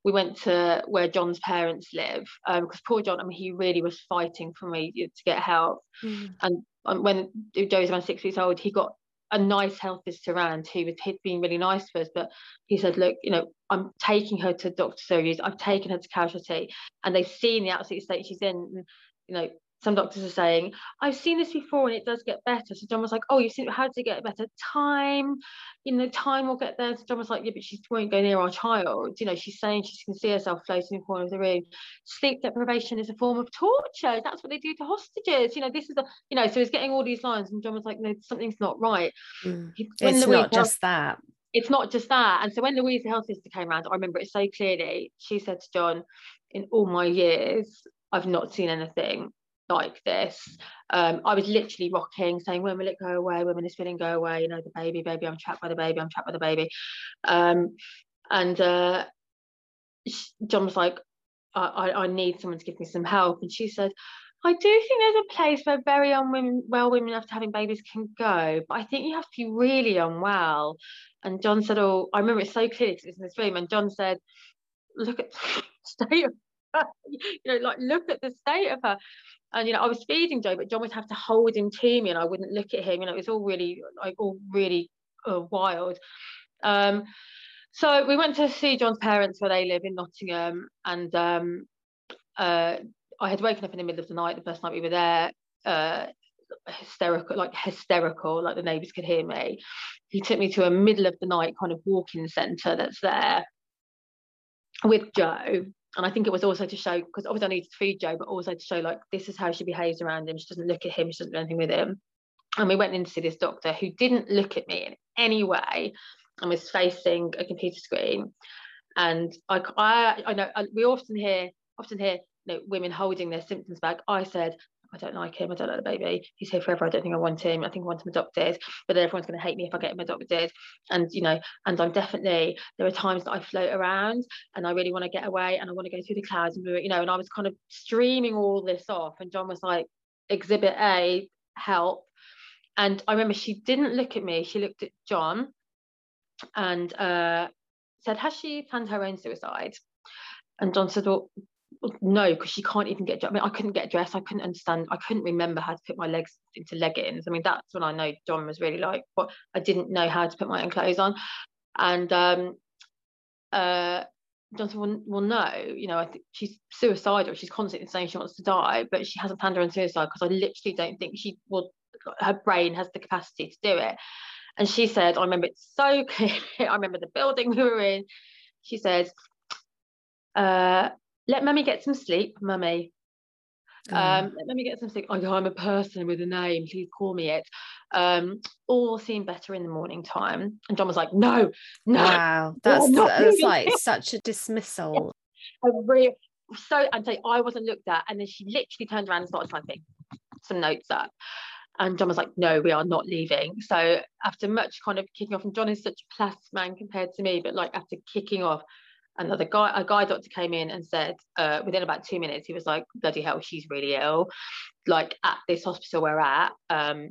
we went to where John's parents live because um, poor John, I mean, he really was fighting for me to get help. Mm. And um, when Joe was around six weeks old, he got a nice health visitor around who was he'd been really nice to us, but he said, look, you know, I'm taking her to doctor surgeries, I've taken her to casualty, and they've seen the absolute state she's in. And, you know, some doctors are saying, I've seen this before and it does get better. So John was like, Oh, you've seen how does it get better? Time, you know, time will get there. So John was like, Yeah, but she won't go near our child. You know, she's saying she can see herself floating in the corner of the room. Sleep deprivation is a form of torture. That's what they do to hostages. You know, this is a, you know, so he's getting all these lines, and John was like, No, something's not right. Mm. It's not just that. It's not just that. And so when Louise, the health sister, came around, I remember it so clearly. She said to John, in all my years, I've not seen anything like this. Um, I was literally rocking, saying, "When will it go away? When will this feeling go away? You know, the baby, baby, I'm trapped by the baby, I'm trapped by the baby." Um, and uh, John was like, I, I, I, need someone to give me some help," and she said. I do think there's a place where very unwell women after having babies can go, but I think you have to be really unwell. And John said, "Oh, I remember it so clearly because it's in this room." And John said, "Look at the state of her. you know, like look at the state of her." And you know I was feeding Joe, but John would have to hold him to me, and I wouldn't look at him. You know, it was all really like all really uh, wild. Um, so we went to see John's parents where they live in Nottingham, and um, uh, I had woken up in the middle of the night the first night we were there, uh, hysterical, like hysterical, like the neighbours could hear me. He took me to a middle of the night kind of walking centre that's there with Joe. And I think it was also to show, because obviously I needed to feed Joe, but also to show like this is how she behaves around him. She doesn't look at him, she doesn't do anything with him. And we went in to see this doctor who didn't look at me in any way and was facing a computer screen. And I, I, I know we often hear, often hear you know, women holding their symptoms back. I said, I don't like him. I don't like the baby. He's here forever. I don't think I want him. I think I want him adopted. But then everyone's going to hate me if I get him adopted. And you know, and I'm definitely there are times that I float around and I really want to get away and I want to go through the clouds and you know. And I was kind of streaming all this off. And John was like, Exhibit A, help. And I remember she didn't look at me. She looked at John and uh, said, "Has she planned her own suicide?" And John said, "Well, no, because she can't even get. I mean, I couldn't get dressed. I couldn't understand. I couldn't remember how to put my legs into leggings. I mean, that's when I know John was really like, but I didn't know how to put my own clothes on. And um, uh, John said, well, well, no, you know, I think she's suicidal. She's constantly saying she wants to die, but she hasn't planned her own suicide because I literally don't think she will. Her brain has the capacity to do it. And she said, I remember it so clearly. I remember the building we were in. She said, uh, let mummy get some sleep, mummy. Mm. Um, let me get some sleep. Oh, I'm a person with a name. Please call me it. Um, all seem better in the morning time. And John was like, no, no. Wow, that's, that's like such a dismissal. A real, so, and so I wasn't looked at. And then she literally turned around and started typing some notes up. And John was like, no, we are not leaving. So after much kind of kicking off, and John is such a plus man compared to me, but like after kicking off, another guy, a guy doctor came in and said, uh, within about two minutes, he was like, bloody hell, she's really ill. Like at this hospital we're at, um,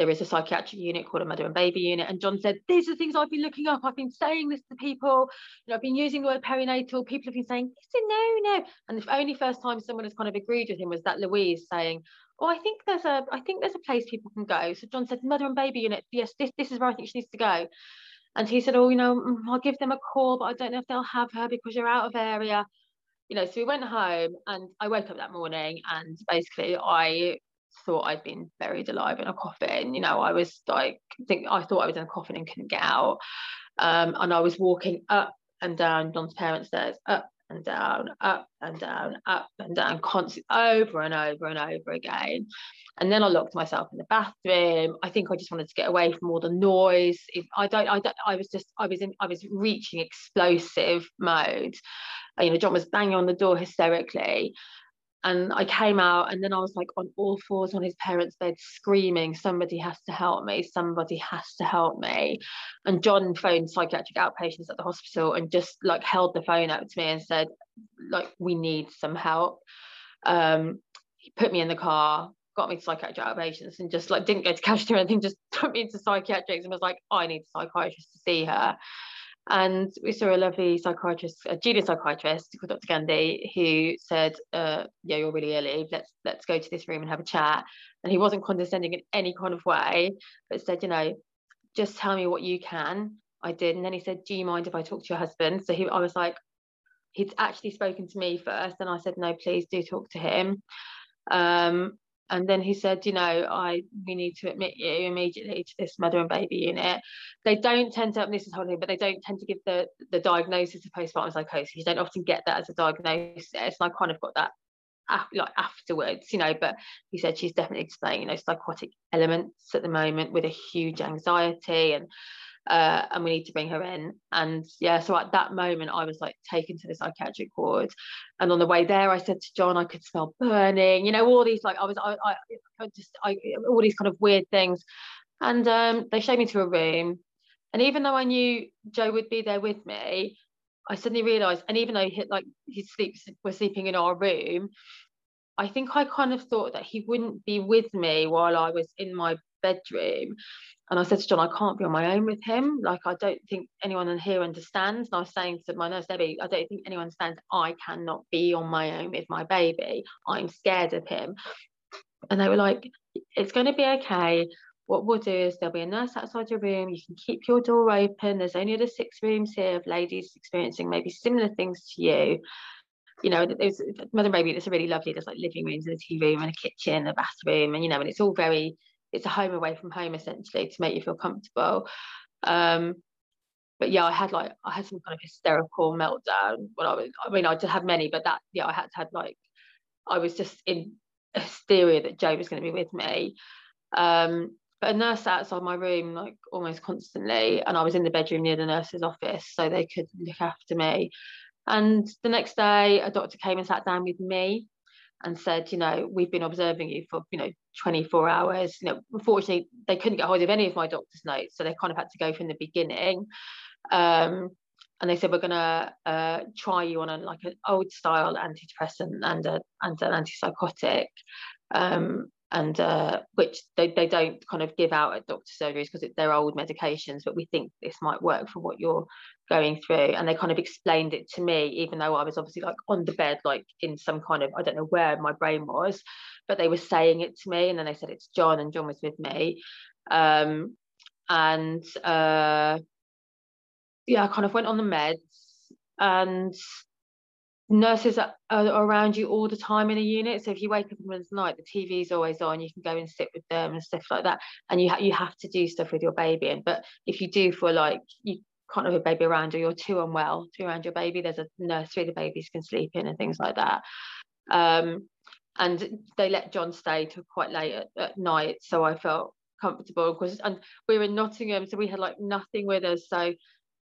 there is a psychiatric unit called a mother and baby unit. And John said, These are the things I've been looking up. I've been saying this to people. You know, I've been using the word perinatal. People have been saying, said, No, no. And the only first time someone has kind of agreed with him was that Louise saying, Oh, I think there's a I think there's a place people can go. So John said, Mother and baby unit, yes, this, this is where I think she needs to go. And he said, Oh, you know, mm, I'll give them a call, but I don't know if they'll have her because you're out of area. You know, so we went home and I woke up that morning and basically I thought I'd been buried alive in a coffin. You know, I was like, think I thought I was in a coffin and couldn't get out. Um, and I was walking up and down John's parents' stairs, up and down, up and down, up and down, constantly over and over and over again. And then I locked myself in the bathroom. I think I just wanted to get away from all the noise. I don't, I don't, I was just, I was in, I was reaching explosive mode. You know, John was banging on the door hysterically. And I came out, and then I was like on all fours on his parents' bed, screaming, Somebody has to help me, somebody has to help me. And John phoned psychiatric outpatients at the hospital and just like held the phone out to me and said, like, we need some help. Um, he put me in the car, got me to psychiatric outpatients and just like didn't go to casualty or anything, just took me into psychiatrics and was like, I need a psychiatrist to see her. And we saw a lovely psychiatrist, a junior psychiatrist called Dr. Gandhi, who said, uh, "Yeah, you're really early. Let's let's go to this room and have a chat." And he wasn't condescending in any kind of way, but said, "You know, just tell me what you can." I did, and then he said, "Do you mind if I talk to your husband?" So he, I was like, he'd actually spoken to me first, and I said, "No, please do talk to him." Um, and then he said, you know, I we need to admit you immediately to this mother and baby unit. They don't tend to, this is whole thing, but they don't tend to give the the diagnosis of postpartum psychosis. You don't often get that as a diagnosis. And I kind of got that like afterwards, you know, but he said she's definitely displaying, you know, psychotic elements at the moment with a huge anxiety and uh, and we need to bring her in. And yeah, so at that moment, I was like taken to the psychiatric ward. And on the way there, I said to John, I could smell burning, you know, all these like I was, I, I, I just, I, all these kind of weird things. And um, they showed me to a room. And even though I knew Joe would be there with me, I suddenly realised, and even though he like he sleeps were sleeping in our room, I think I kind of thought that he wouldn't be with me while I was in my bedroom. And I said to John, I can't be on my own with him. Like, I don't think anyone in here understands. And I was saying to my nurse, Debbie, I don't think anyone understands I cannot be on my own with my baby. I'm scared of him. And they were like, it's going to be okay. What we'll do is there'll be a nurse outside your room. You can keep your door open. There's only the six rooms here of ladies experiencing maybe similar things to you. you know, there's Mother and Baby. It's really lovely. There's like living rooms and a TV room and a kitchen, a bathroom, and you know, and it's all very. It's a home away from home essentially to make you feel comfortable. Um, but yeah, I had like I had some kind of hysterical meltdown when I was. I mean, I have many, but that yeah, I had to have like I was just in hysteria that Joe was going to be with me. Um, but a nurse sat outside my room like almost constantly, and I was in the bedroom near the nurse's office, so they could look after me. And the next day, a doctor came and sat down with me and said, you know, we've been observing you for, you know, 24 hours. You know, unfortunately, they couldn't get hold of any of my doctor's notes, so they kind of had to go from the beginning. Um, and they said we're going to uh, try you on a like an old style antidepressant and a, and an antipsychotic um, and uh, which they, they don't kind of give out at doctor surgeries because they're old medications but we think this might work for what you're going through. And they kind of explained it to me even though i was obviously like on the bed like in some kind of i don't know where my brain was but they were saying it to me and then they said it's john and john was with me. Um, and uh, yeah, I kind of went on the meds and nurses are, around you all the time in a unit. So if you wake up in the middle of the night, the TV's always on. You can go and sit with them and stuff like that. And you ha- you have to do stuff with your baby. And but if you do for like you can't have a baby around or you're too unwell to be around your baby, there's a nursery the babies can sleep in and things like that. Um, and they let John stay till quite late at, at night, so I felt comfortable because and we were in Nottingham, so we had like nothing with us. So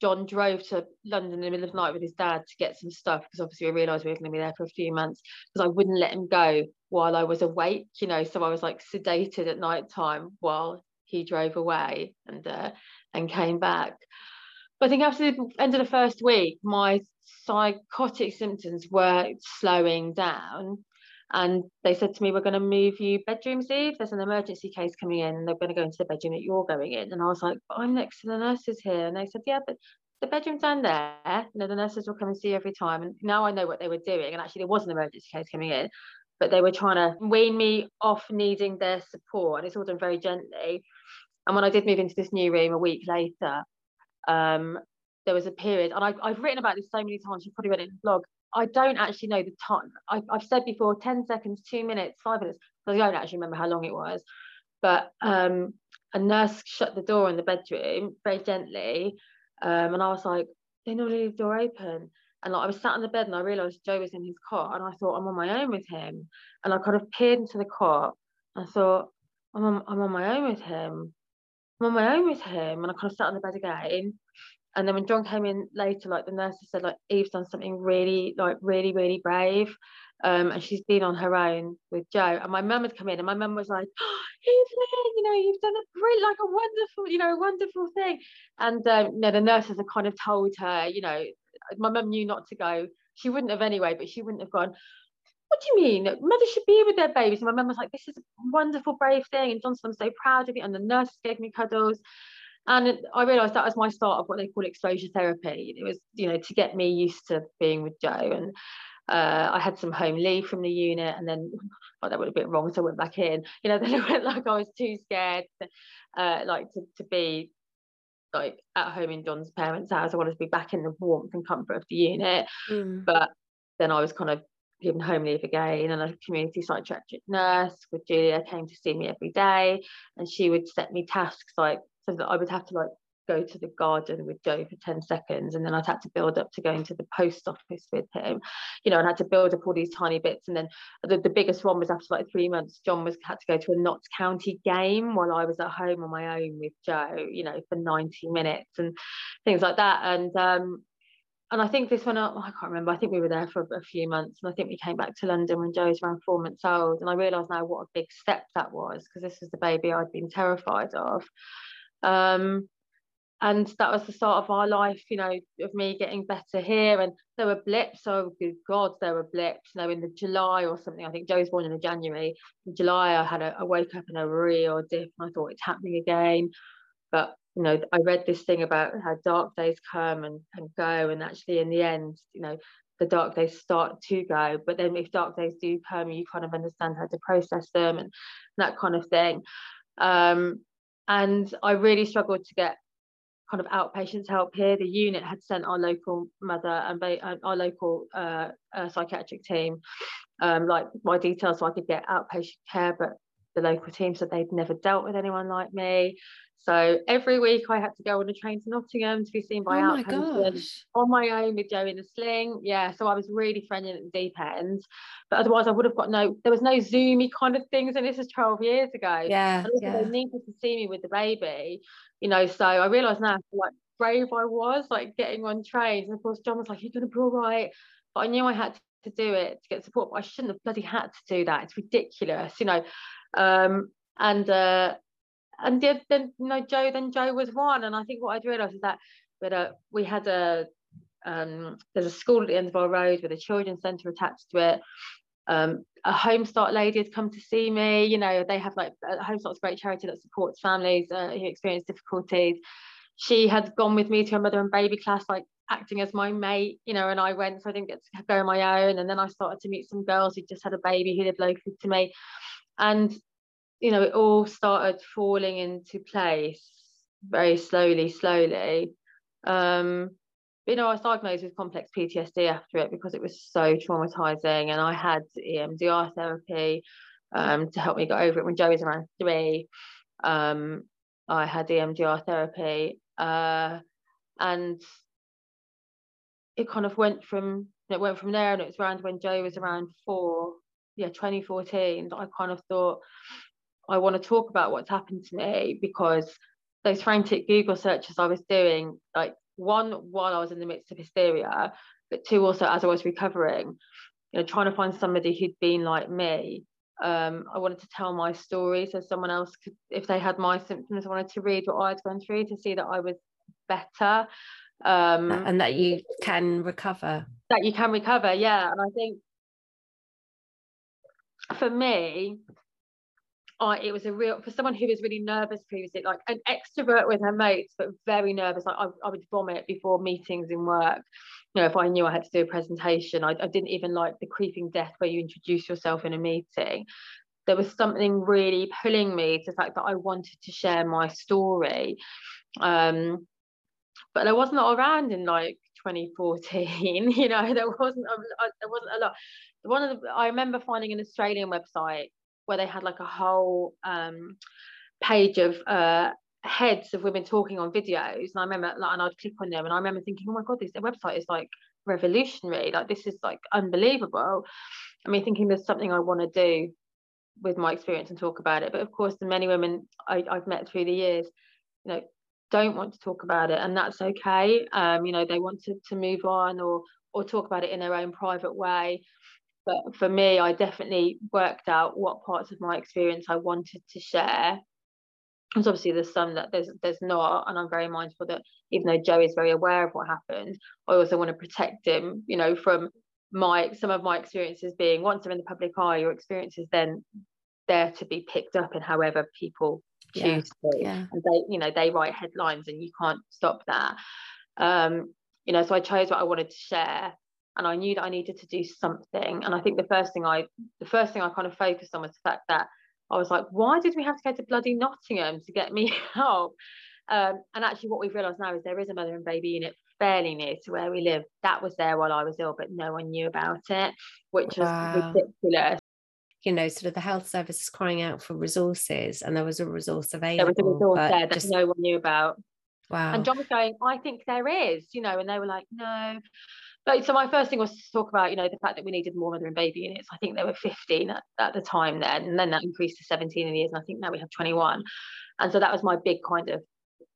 John drove to London in the middle of the night with his dad to get some stuff because obviously we realised we were going to be there for a few months because I wouldn't let him go while I was awake, you know. So I was like sedated at night time while he drove away and uh, and came back. But I think after the end of the first week, my psychotic symptoms were slowing down. And they said to me, We're going to move you bedrooms, Eve. There's an emergency case coming in. They're going to go into the bedroom that you're going in. And I was like, But I'm next to the nurses here. And they said, Yeah, but the bedroom's down there. You know, the nurses will come and see you every time. And now I know what they were doing. And actually, there was an emergency case coming in, but they were trying to wean me off needing their support. And it's all done very gently. And when I did move into this new room a week later, um, there was a period, and I, have written about this so many times. You've probably read it in the blog. I don't actually know the time. I, have said before 10 seconds, two minutes, five minutes, I don't actually remember how long it was. But um, a nurse shut the door in the bedroom very gently. Um, and I was like, they normally leave the door open. And like I was sat on the bed and I realised Joe was in his cot and I thought I'm on my own with him. And I kind of peered into the cot and thought, I'm on, I'm on my own with him. I'm on my own with him. And I kind of sat on the bed again and then when John came in later, like the nurses said, like Eve's done something really, like really, really brave. Um, and she's been on her own with Joe. And my mum had come in, and my mum was like, oh, Evelyn, you know, you've done a great, like a wonderful, you know, wonderful thing. And um, you know, the nurses had kind of told her, you know, my mum knew not to go. She wouldn't have anyway, but she wouldn't have gone. What do you mean? Mothers should be with their babies. And my mum was like, this is a wonderful, brave thing. And Johnson, I'm so proud of you. And the nurses gave me cuddles and I realised that was my start of what they call exposure therapy. It was, you know, to get me used to being with Joe. And uh, I had some home leave from the unit, and then oh, that would have been wrong, so I went back in. You know, then it went like I was too scared, to, uh, like to, to be like at home in John's parents' house. I wanted to be back in the warmth and comfort of the unit, mm. but then I was kind of given home leave again and a community psychiatric nurse with Julia came to see me every day and she would set me tasks like so that I would have to like go to the garden with Joe for 10 seconds and then I'd had to build up to going to the post office with him. You know and I had to build up all these tiny bits and then the, the biggest one was after like three months John was had to go to a Notts County game while I was at home on my own with Joe you know for 90 minutes and things like that. And um and I think this one I can't remember I think we were there for a few months and I think we came back to London when Joe was around four months old and I realised now what a big step that was because this was the baby I'd been terrified of um, and that was the start of our life, you know, of me getting better here. And there were blips. Oh, good God, there were blips. You know, in the July or something. I think Joe was born in the January. In July, I had a, I woke up in a real dip, and I thought it's happening again. But you know, I read this thing about how dark days come and, and go, and actually, in the end, you know, the dark days start to go. But then, if dark days do come, you kind of understand how to process them and that kind of thing. Um, and I really struggled to get kind of outpatients help here. The unit had sent our local mother and ba- our local uh, uh, psychiatric team um, like my details so I could get outpatient care, but the local team said they'd never dealt with anyone like me. So every week I had to go on a train to Nottingham to be seen by oh outpatients on my own with Joe in a sling. Yeah, so I was really friendly at the deep end. But otherwise I would have got no, there was no Zoomy kind of things. And this is 12 years ago. Yeah. And yeah. they needed to see me with the baby, you know. So I realised now like brave I was, like getting on trains. And of course John was like, You're gonna be all right. But I knew I had to do it to get support, but I shouldn't have bloody had to do that. It's ridiculous, you know. Um, and uh, and then, then you know Joe then Joe was one, and I think what I'd realised is that uh, we had a um, there's a school at the end of our road with a children's centre attached to it. Um, a Home Start lady had come to see me. You know, they have like Home Start's a great charity that supports families uh, who experience difficulties. She had gone with me to a mother and baby class, like acting as my mate, you know, and I went, so I didn't get to go on my own. And then I started to meet some girls who just had a baby who lived locally to me. And, you know, it all started falling into place very slowly, slowly. Um, you know, I was diagnosed with complex PTSD after it because it was so traumatizing. And I had EMDR therapy um, to help me get over it when Joe was around three. Um, I had EMDR therapy. Uh, and it kind of went from it went from there and it was around when Joe was around four, yeah, 2014, that I kind of thought I want to talk about what's happened to me because those frantic Google searches I was doing, like one while I was in the midst of hysteria, but two also as I was recovering, you know, trying to find somebody who'd been like me. Um, I wanted to tell my story so someone else could, if they had my symptoms, I wanted to read what I'd gone through to see that I was better um and that you can recover that you can recover yeah and i think for me It was a real for someone who was really nervous previously, like an extrovert with her mates, but very nervous. Like I, I would vomit before meetings in work. You know, if I knew I had to do a presentation, I, I didn't even like the creeping death where you introduce yourself in a meeting. There was something really pulling me to the fact that I wanted to share my story. Um, but I was not around in like 2014 you know there wasn't a, there wasn't a lot one of the I remember finding an Australian website where they had like a whole um, page of uh, heads of women talking on videos. And I remember like, and I'd click on them and I remember thinking oh my god this website is like revolutionary. Like this is like unbelievable. I mean thinking there's something I want to do with my experience and talk about it. But of course the many women I, I've met through the years you know don't want to talk about it and that's okay. Um, you know they want to, to move on or or talk about it in their own private way but for me i definitely worked out what parts of my experience i wanted to share because obviously there's some that there's there's not and i'm very mindful that even though joe is very aware of what happened i also want to protect him you know from my some of my experiences being once they're in the public eye your experiences then there to be picked up in however people choose yeah. to. Yeah. And they, you know, they write headlines and you can't stop that. Um, you know, so I chose what I wanted to share and I knew that I needed to do something. And I think the first thing I the first thing I kind of focused on was the fact that I was like, why did we have to go to bloody Nottingham to get me help? Um, and actually what we've realised now is there is a mother and baby unit fairly near to where we live. That was there while I was ill, but no one knew about it, which wow. was ridiculous you know, sort of the health service is crying out for resources, and there was a resource available. There was a resource there that just... no one knew about. Wow. And John was going, I think there is, you know, and they were like, no. But so my first thing was to talk about, you know, the fact that we needed more mother and baby units. I think there were 15 at, at the time then, and then that increased to 17 in the years, and I think now we have 21. And so that was my big kind of,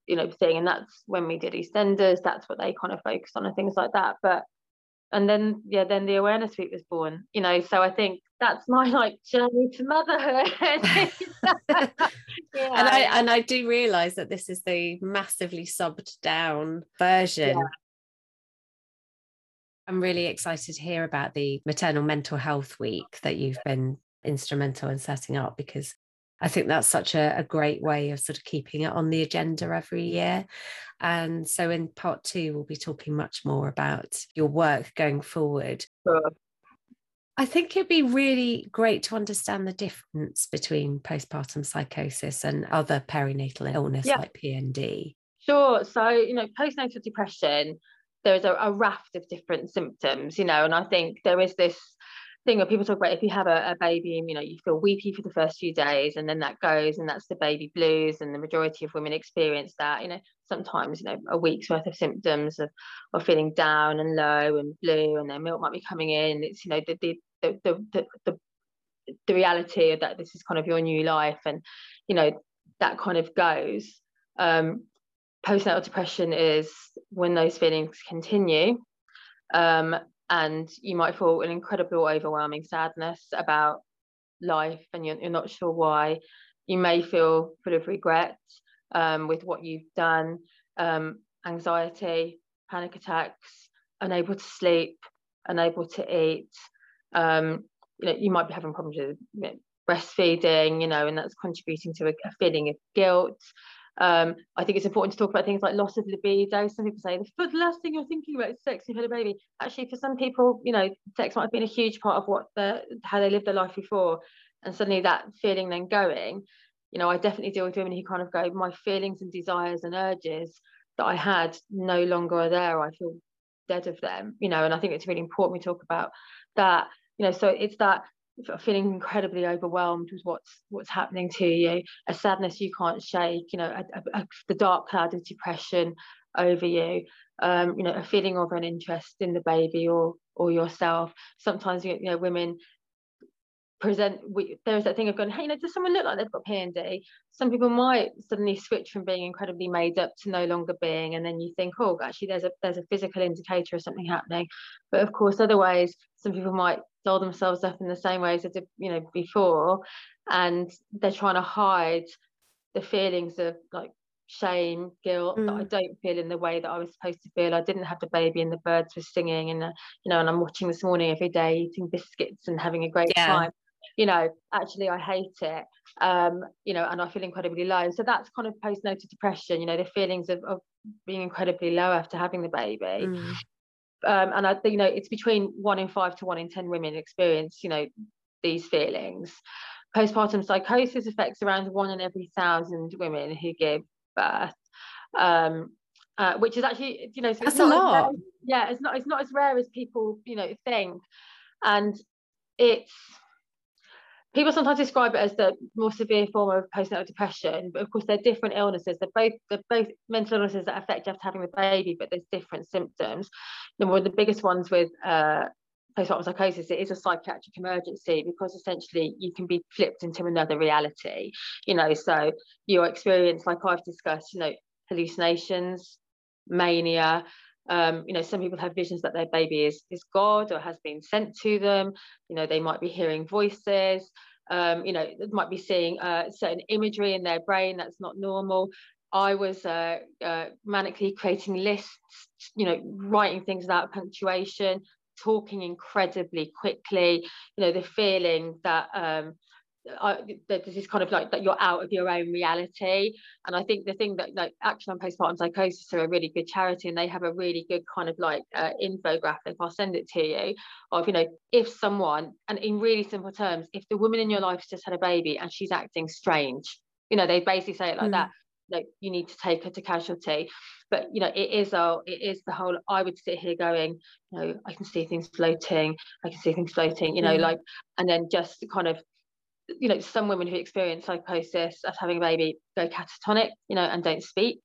you know, thing. And that's when we did EastEnders, that's what they kind of focused on and things like that. But and then yeah then the awareness week was born you know so i think that's my like journey to motherhood yeah. and i and i do realize that this is the massively subbed down version yeah. I'm really excited to hear about the maternal mental health week that you've been instrumental in setting up because I think that's such a, a, great way of sort of keeping it on the agenda every year. And so in part two, we'll be talking much more about your work going forward. Sure. I think it'd be really great to understand the difference between postpartum psychosis and other perinatal illness yeah. like PND. Sure. So, you know, postnatal depression, there is a, a, raft of different symptoms, you know, and I think there is this thing where people talk about if you have a, a, baby and, you know, you feel weepy for the first few days and then that goes and that's the baby blues and the majority of women experience that, you know, sometimes, you know, a week's worth of symptoms of, of feeling down and low and blue and their milk might be coming in. It's, you know, the, the, the, the, the, the reality that this is kind of your new life and, you know, that kind of goes. Um, postnatal depression is when those feelings continue um, and you might feel an incredible overwhelming sadness about life and you're, you're not sure why. You may feel full of regret um, with what you've done um, anxiety panic attacks unable to sleep unable to eat um, you know you might be having problems with breastfeeding you know and that's contributing to a, a feeling of guilt um, I think it's important to talk about things like loss of libido. Some people say the last thing you're thinking about is sex. You've had a baby. Actually, for some people, you know, sex might have been a huge part of what the how they lived their life before, and suddenly that feeling then going. You know, I definitely deal with women who kind of go, my feelings and desires and urges that I had no longer are there. I feel dead of them. You know, and I think it's really important we talk about that. You know, so it's that feeling incredibly overwhelmed with what's what's happening to you a sadness you can't shake you know a, a, the dark cloud of depression over you um, you know a feeling of an interest in the baby or or yourself. Sometimes you know women present we, there's that thing of going hey you know does someone look like they've got PND some people might suddenly switch from being incredibly made up to no longer being and then you think oh actually there's a there's a physical indicator of something happening. But of course otherwise some people might doll themselves up in the same way as they did you know before and they're trying to hide the feelings of like shame guilt mm. that I mm. don't feel in the way that I was supposed to feel I didn't have the baby and the birds were singing and uh, you know and I'm watching this morning every day eating biscuits and having a great yeah. time you know actually I hate it um you know and I feel incredibly low so that's kind of postnatal depression you know the feelings of, of being incredibly low after having the baby mm um, and I you know it's between one in five to one in ten women experience you know these feelings. Postpartum psychosis affects around one in every thousand women who give birth, um, uh, which is actually you know so that's a lot. Yeah, it's not it's not as rare as people you know think, and it's people sometimes describe it as the more severe form of postnatal depression, but of course they're different illnesses. They're both they're both mental illnesses that affect you after having the baby, but there's different symptoms. And one of the biggest ones with uh, postpartum psychosis, it is a psychiatric emergency because essentially you can be flipped into another reality. You know, so your experience, like I've discussed, you know, hallucinations, mania, um, you know, some people have visions that their baby is is God or has been sent to them. You know, they might be hearing voices. Um, you know, they might be seeing uh, certain imagery in their brain that's not normal. I was uh, uh, manically creating lists, you know, writing things without punctuation, talking incredibly quickly. You know, the feeling that um, I, this is kind of like that you're out of your own reality and i think the thing that like action on postpartum psychosis are a really good charity and they have a really good kind of like uh, infographic i'll send it to you of you know if someone and in really simple terms if the woman in your life has just had a baby and she's acting strange you know they basically say it like mm. that like you need to take her to casualty but you know it is all it is the whole i would sit here going you know i can see things floating i can see things floating you know mm. like and then just kind of you know some women who experience psychosis after having a baby go catatonic you know and don't speak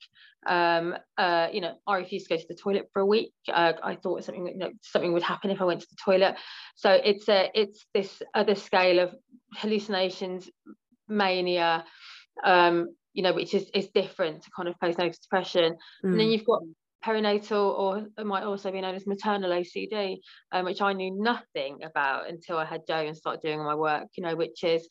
um uh you know i refused to go to the toilet for a week uh, i thought something you know something would happen if i went to the toilet so it's a it's this other scale of hallucinations mania um you know which is is different to kind of postnatal depression mm. and then mm. you've got perinatal or it might also be known as maternal OCD, um, which I knew nothing about until I had Joe and started doing my work, you know, which is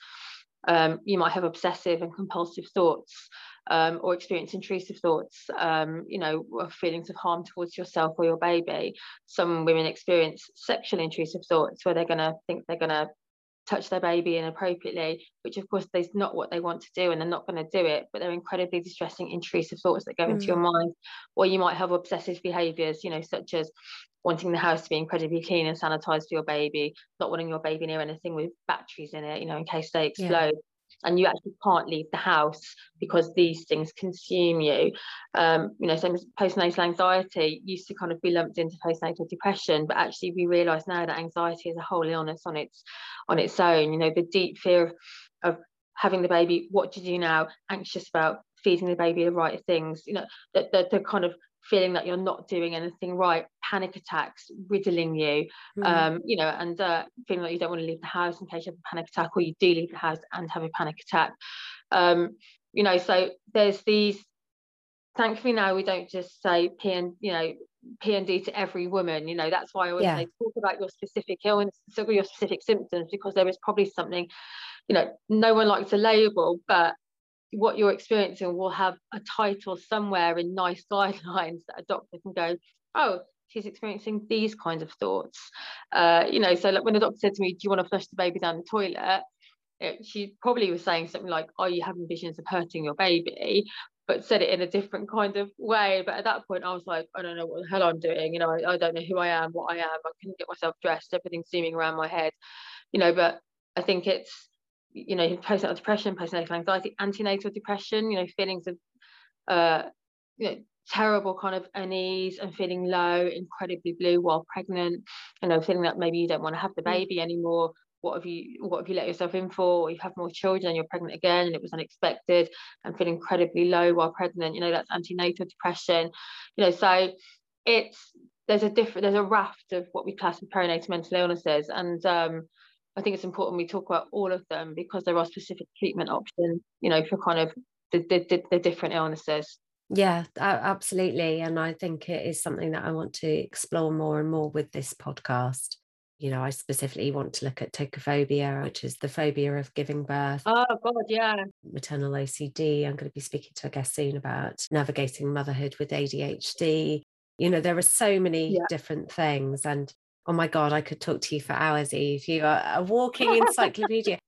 um, you might have obsessive and compulsive thoughts um, or experience intrusive thoughts, um, you know, feelings of harm towards yourself or your baby. Some women experience sexual intrusive thoughts where they're going to think they're going to touch their baby inappropriately, which of course is not what they want to do and they're not going to do it, but they're incredibly distressing, intrusive thoughts that go mm. into your mm. mind. Or you might have obsessive behaviors, you know, such as wanting the house to be incredibly clean and sanitized for your baby, not wanting your baby near anything with batteries in it, you know, in case they explode. Yeah. And you actually can't leave the house because these things consume you. Um, you know, same as postnatal anxiety used to kind of be lumped into postnatal depression, but actually we realise now that anxiety is a whole illness on its on its own. You know, the deep fear of, of having the baby, what to do now, anxious about feeding the baby the right things, you know, the, the, the kind of feeling that you're not doing anything right, panic attacks riddling you, mm. um, you know, and uh, feeling like you don't want to leave the house in case you have a panic attack, or you do leave the house and have a panic attack. Um, you know, so there's these. Thankfully now we don't just say P and you know PND to every woman. You know, that's why I always yeah. say talk about your specific illness, your specific symptoms, because there is probably something, you know, no one likes a label, but what you're experiencing will have a title somewhere in NICE guidelines that a doctor can go, oh, she's experiencing these kinds of thoughts. Uh, you know, so like when the doctor said to me, do you want to flush the baby down the toilet? It, she probably was saying something like, are you having visions of hurting your baby? But said it in a different kind of way. But at that point, I was like, I don't know what the hell I'm doing. You know, I, I don't know who I am, what I am. I couldn't get myself dressed. Everything's zooming around my head. You know, but I think it's you know, postnatal depression, postnatal anxiety, antenatal depression, you know, feelings of, uh, you know, terrible kind of unease and feeling low, incredibly blue while pregnant, you know, feeling that maybe you don't want to have the mm. baby anymore. What have you what have you let yourself in for? Or you have more children and you're pregnant again and it was unexpected and feel incredibly low while pregnant, you know, that's antenatal depression. You know, so it's there's a different there's a raft of what we class as perinatal mental illnesses and um I think it's important we talk about all of them because there are specific treatment options, you know, for kind of the, the, the different illnesses. Yeah, absolutely. And I think it is something that I want to explore more and more with this podcast. You know, I specifically want to look at tocophobia, which is the phobia of giving birth. Oh, God, yeah. Maternal OCD. I'm going to be speaking to a guest soon about navigating motherhood with ADHD. You know, there are so many yeah. different things. And Oh my God, I could talk to you for hours, Eve. You are a walking encyclopedia.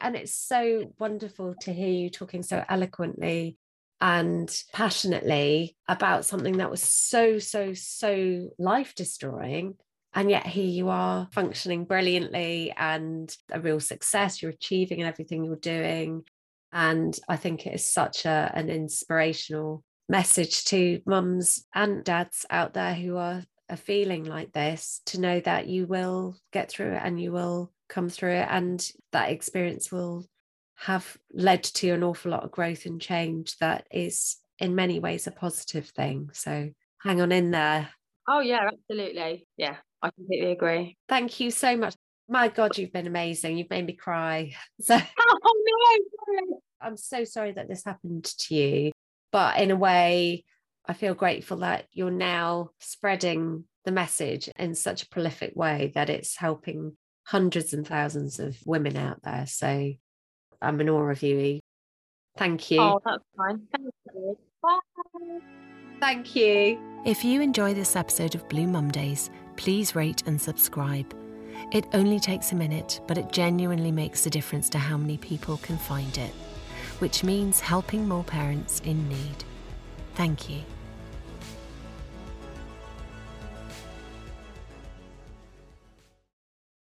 and it's so wonderful to hear you talking so eloquently and passionately about something that was so, so, so life destroying. And yet here you are functioning brilliantly and a real success. You're achieving everything you're doing. And I think it is such a, an inspirational message to mums and dads out there who are a feeling like this to know that you will get through it and you will come through it and that experience will have led to an awful lot of growth and change that is in many ways a positive thing. So hang on in there. Oh yeah absolutely. Yeah i completely agree. Thank you so much. My god you've been amazing. You've made me cry. So oh no i'm so sorry that this happened to you but in a way I feel grateful that you're now spreading the message in such a prolific way that it's helping hundreds and thousands of women out there. So I'm in awe of you. Thank you. Oh, that's fine. Thank you. Bye. Thank you. If you enjoy this episode of Blue Mum Days, please rate and subscribe. It only takes a minute, but it genuinely makes a difference to how many people can find it, which means helping more parents in need. Thank you.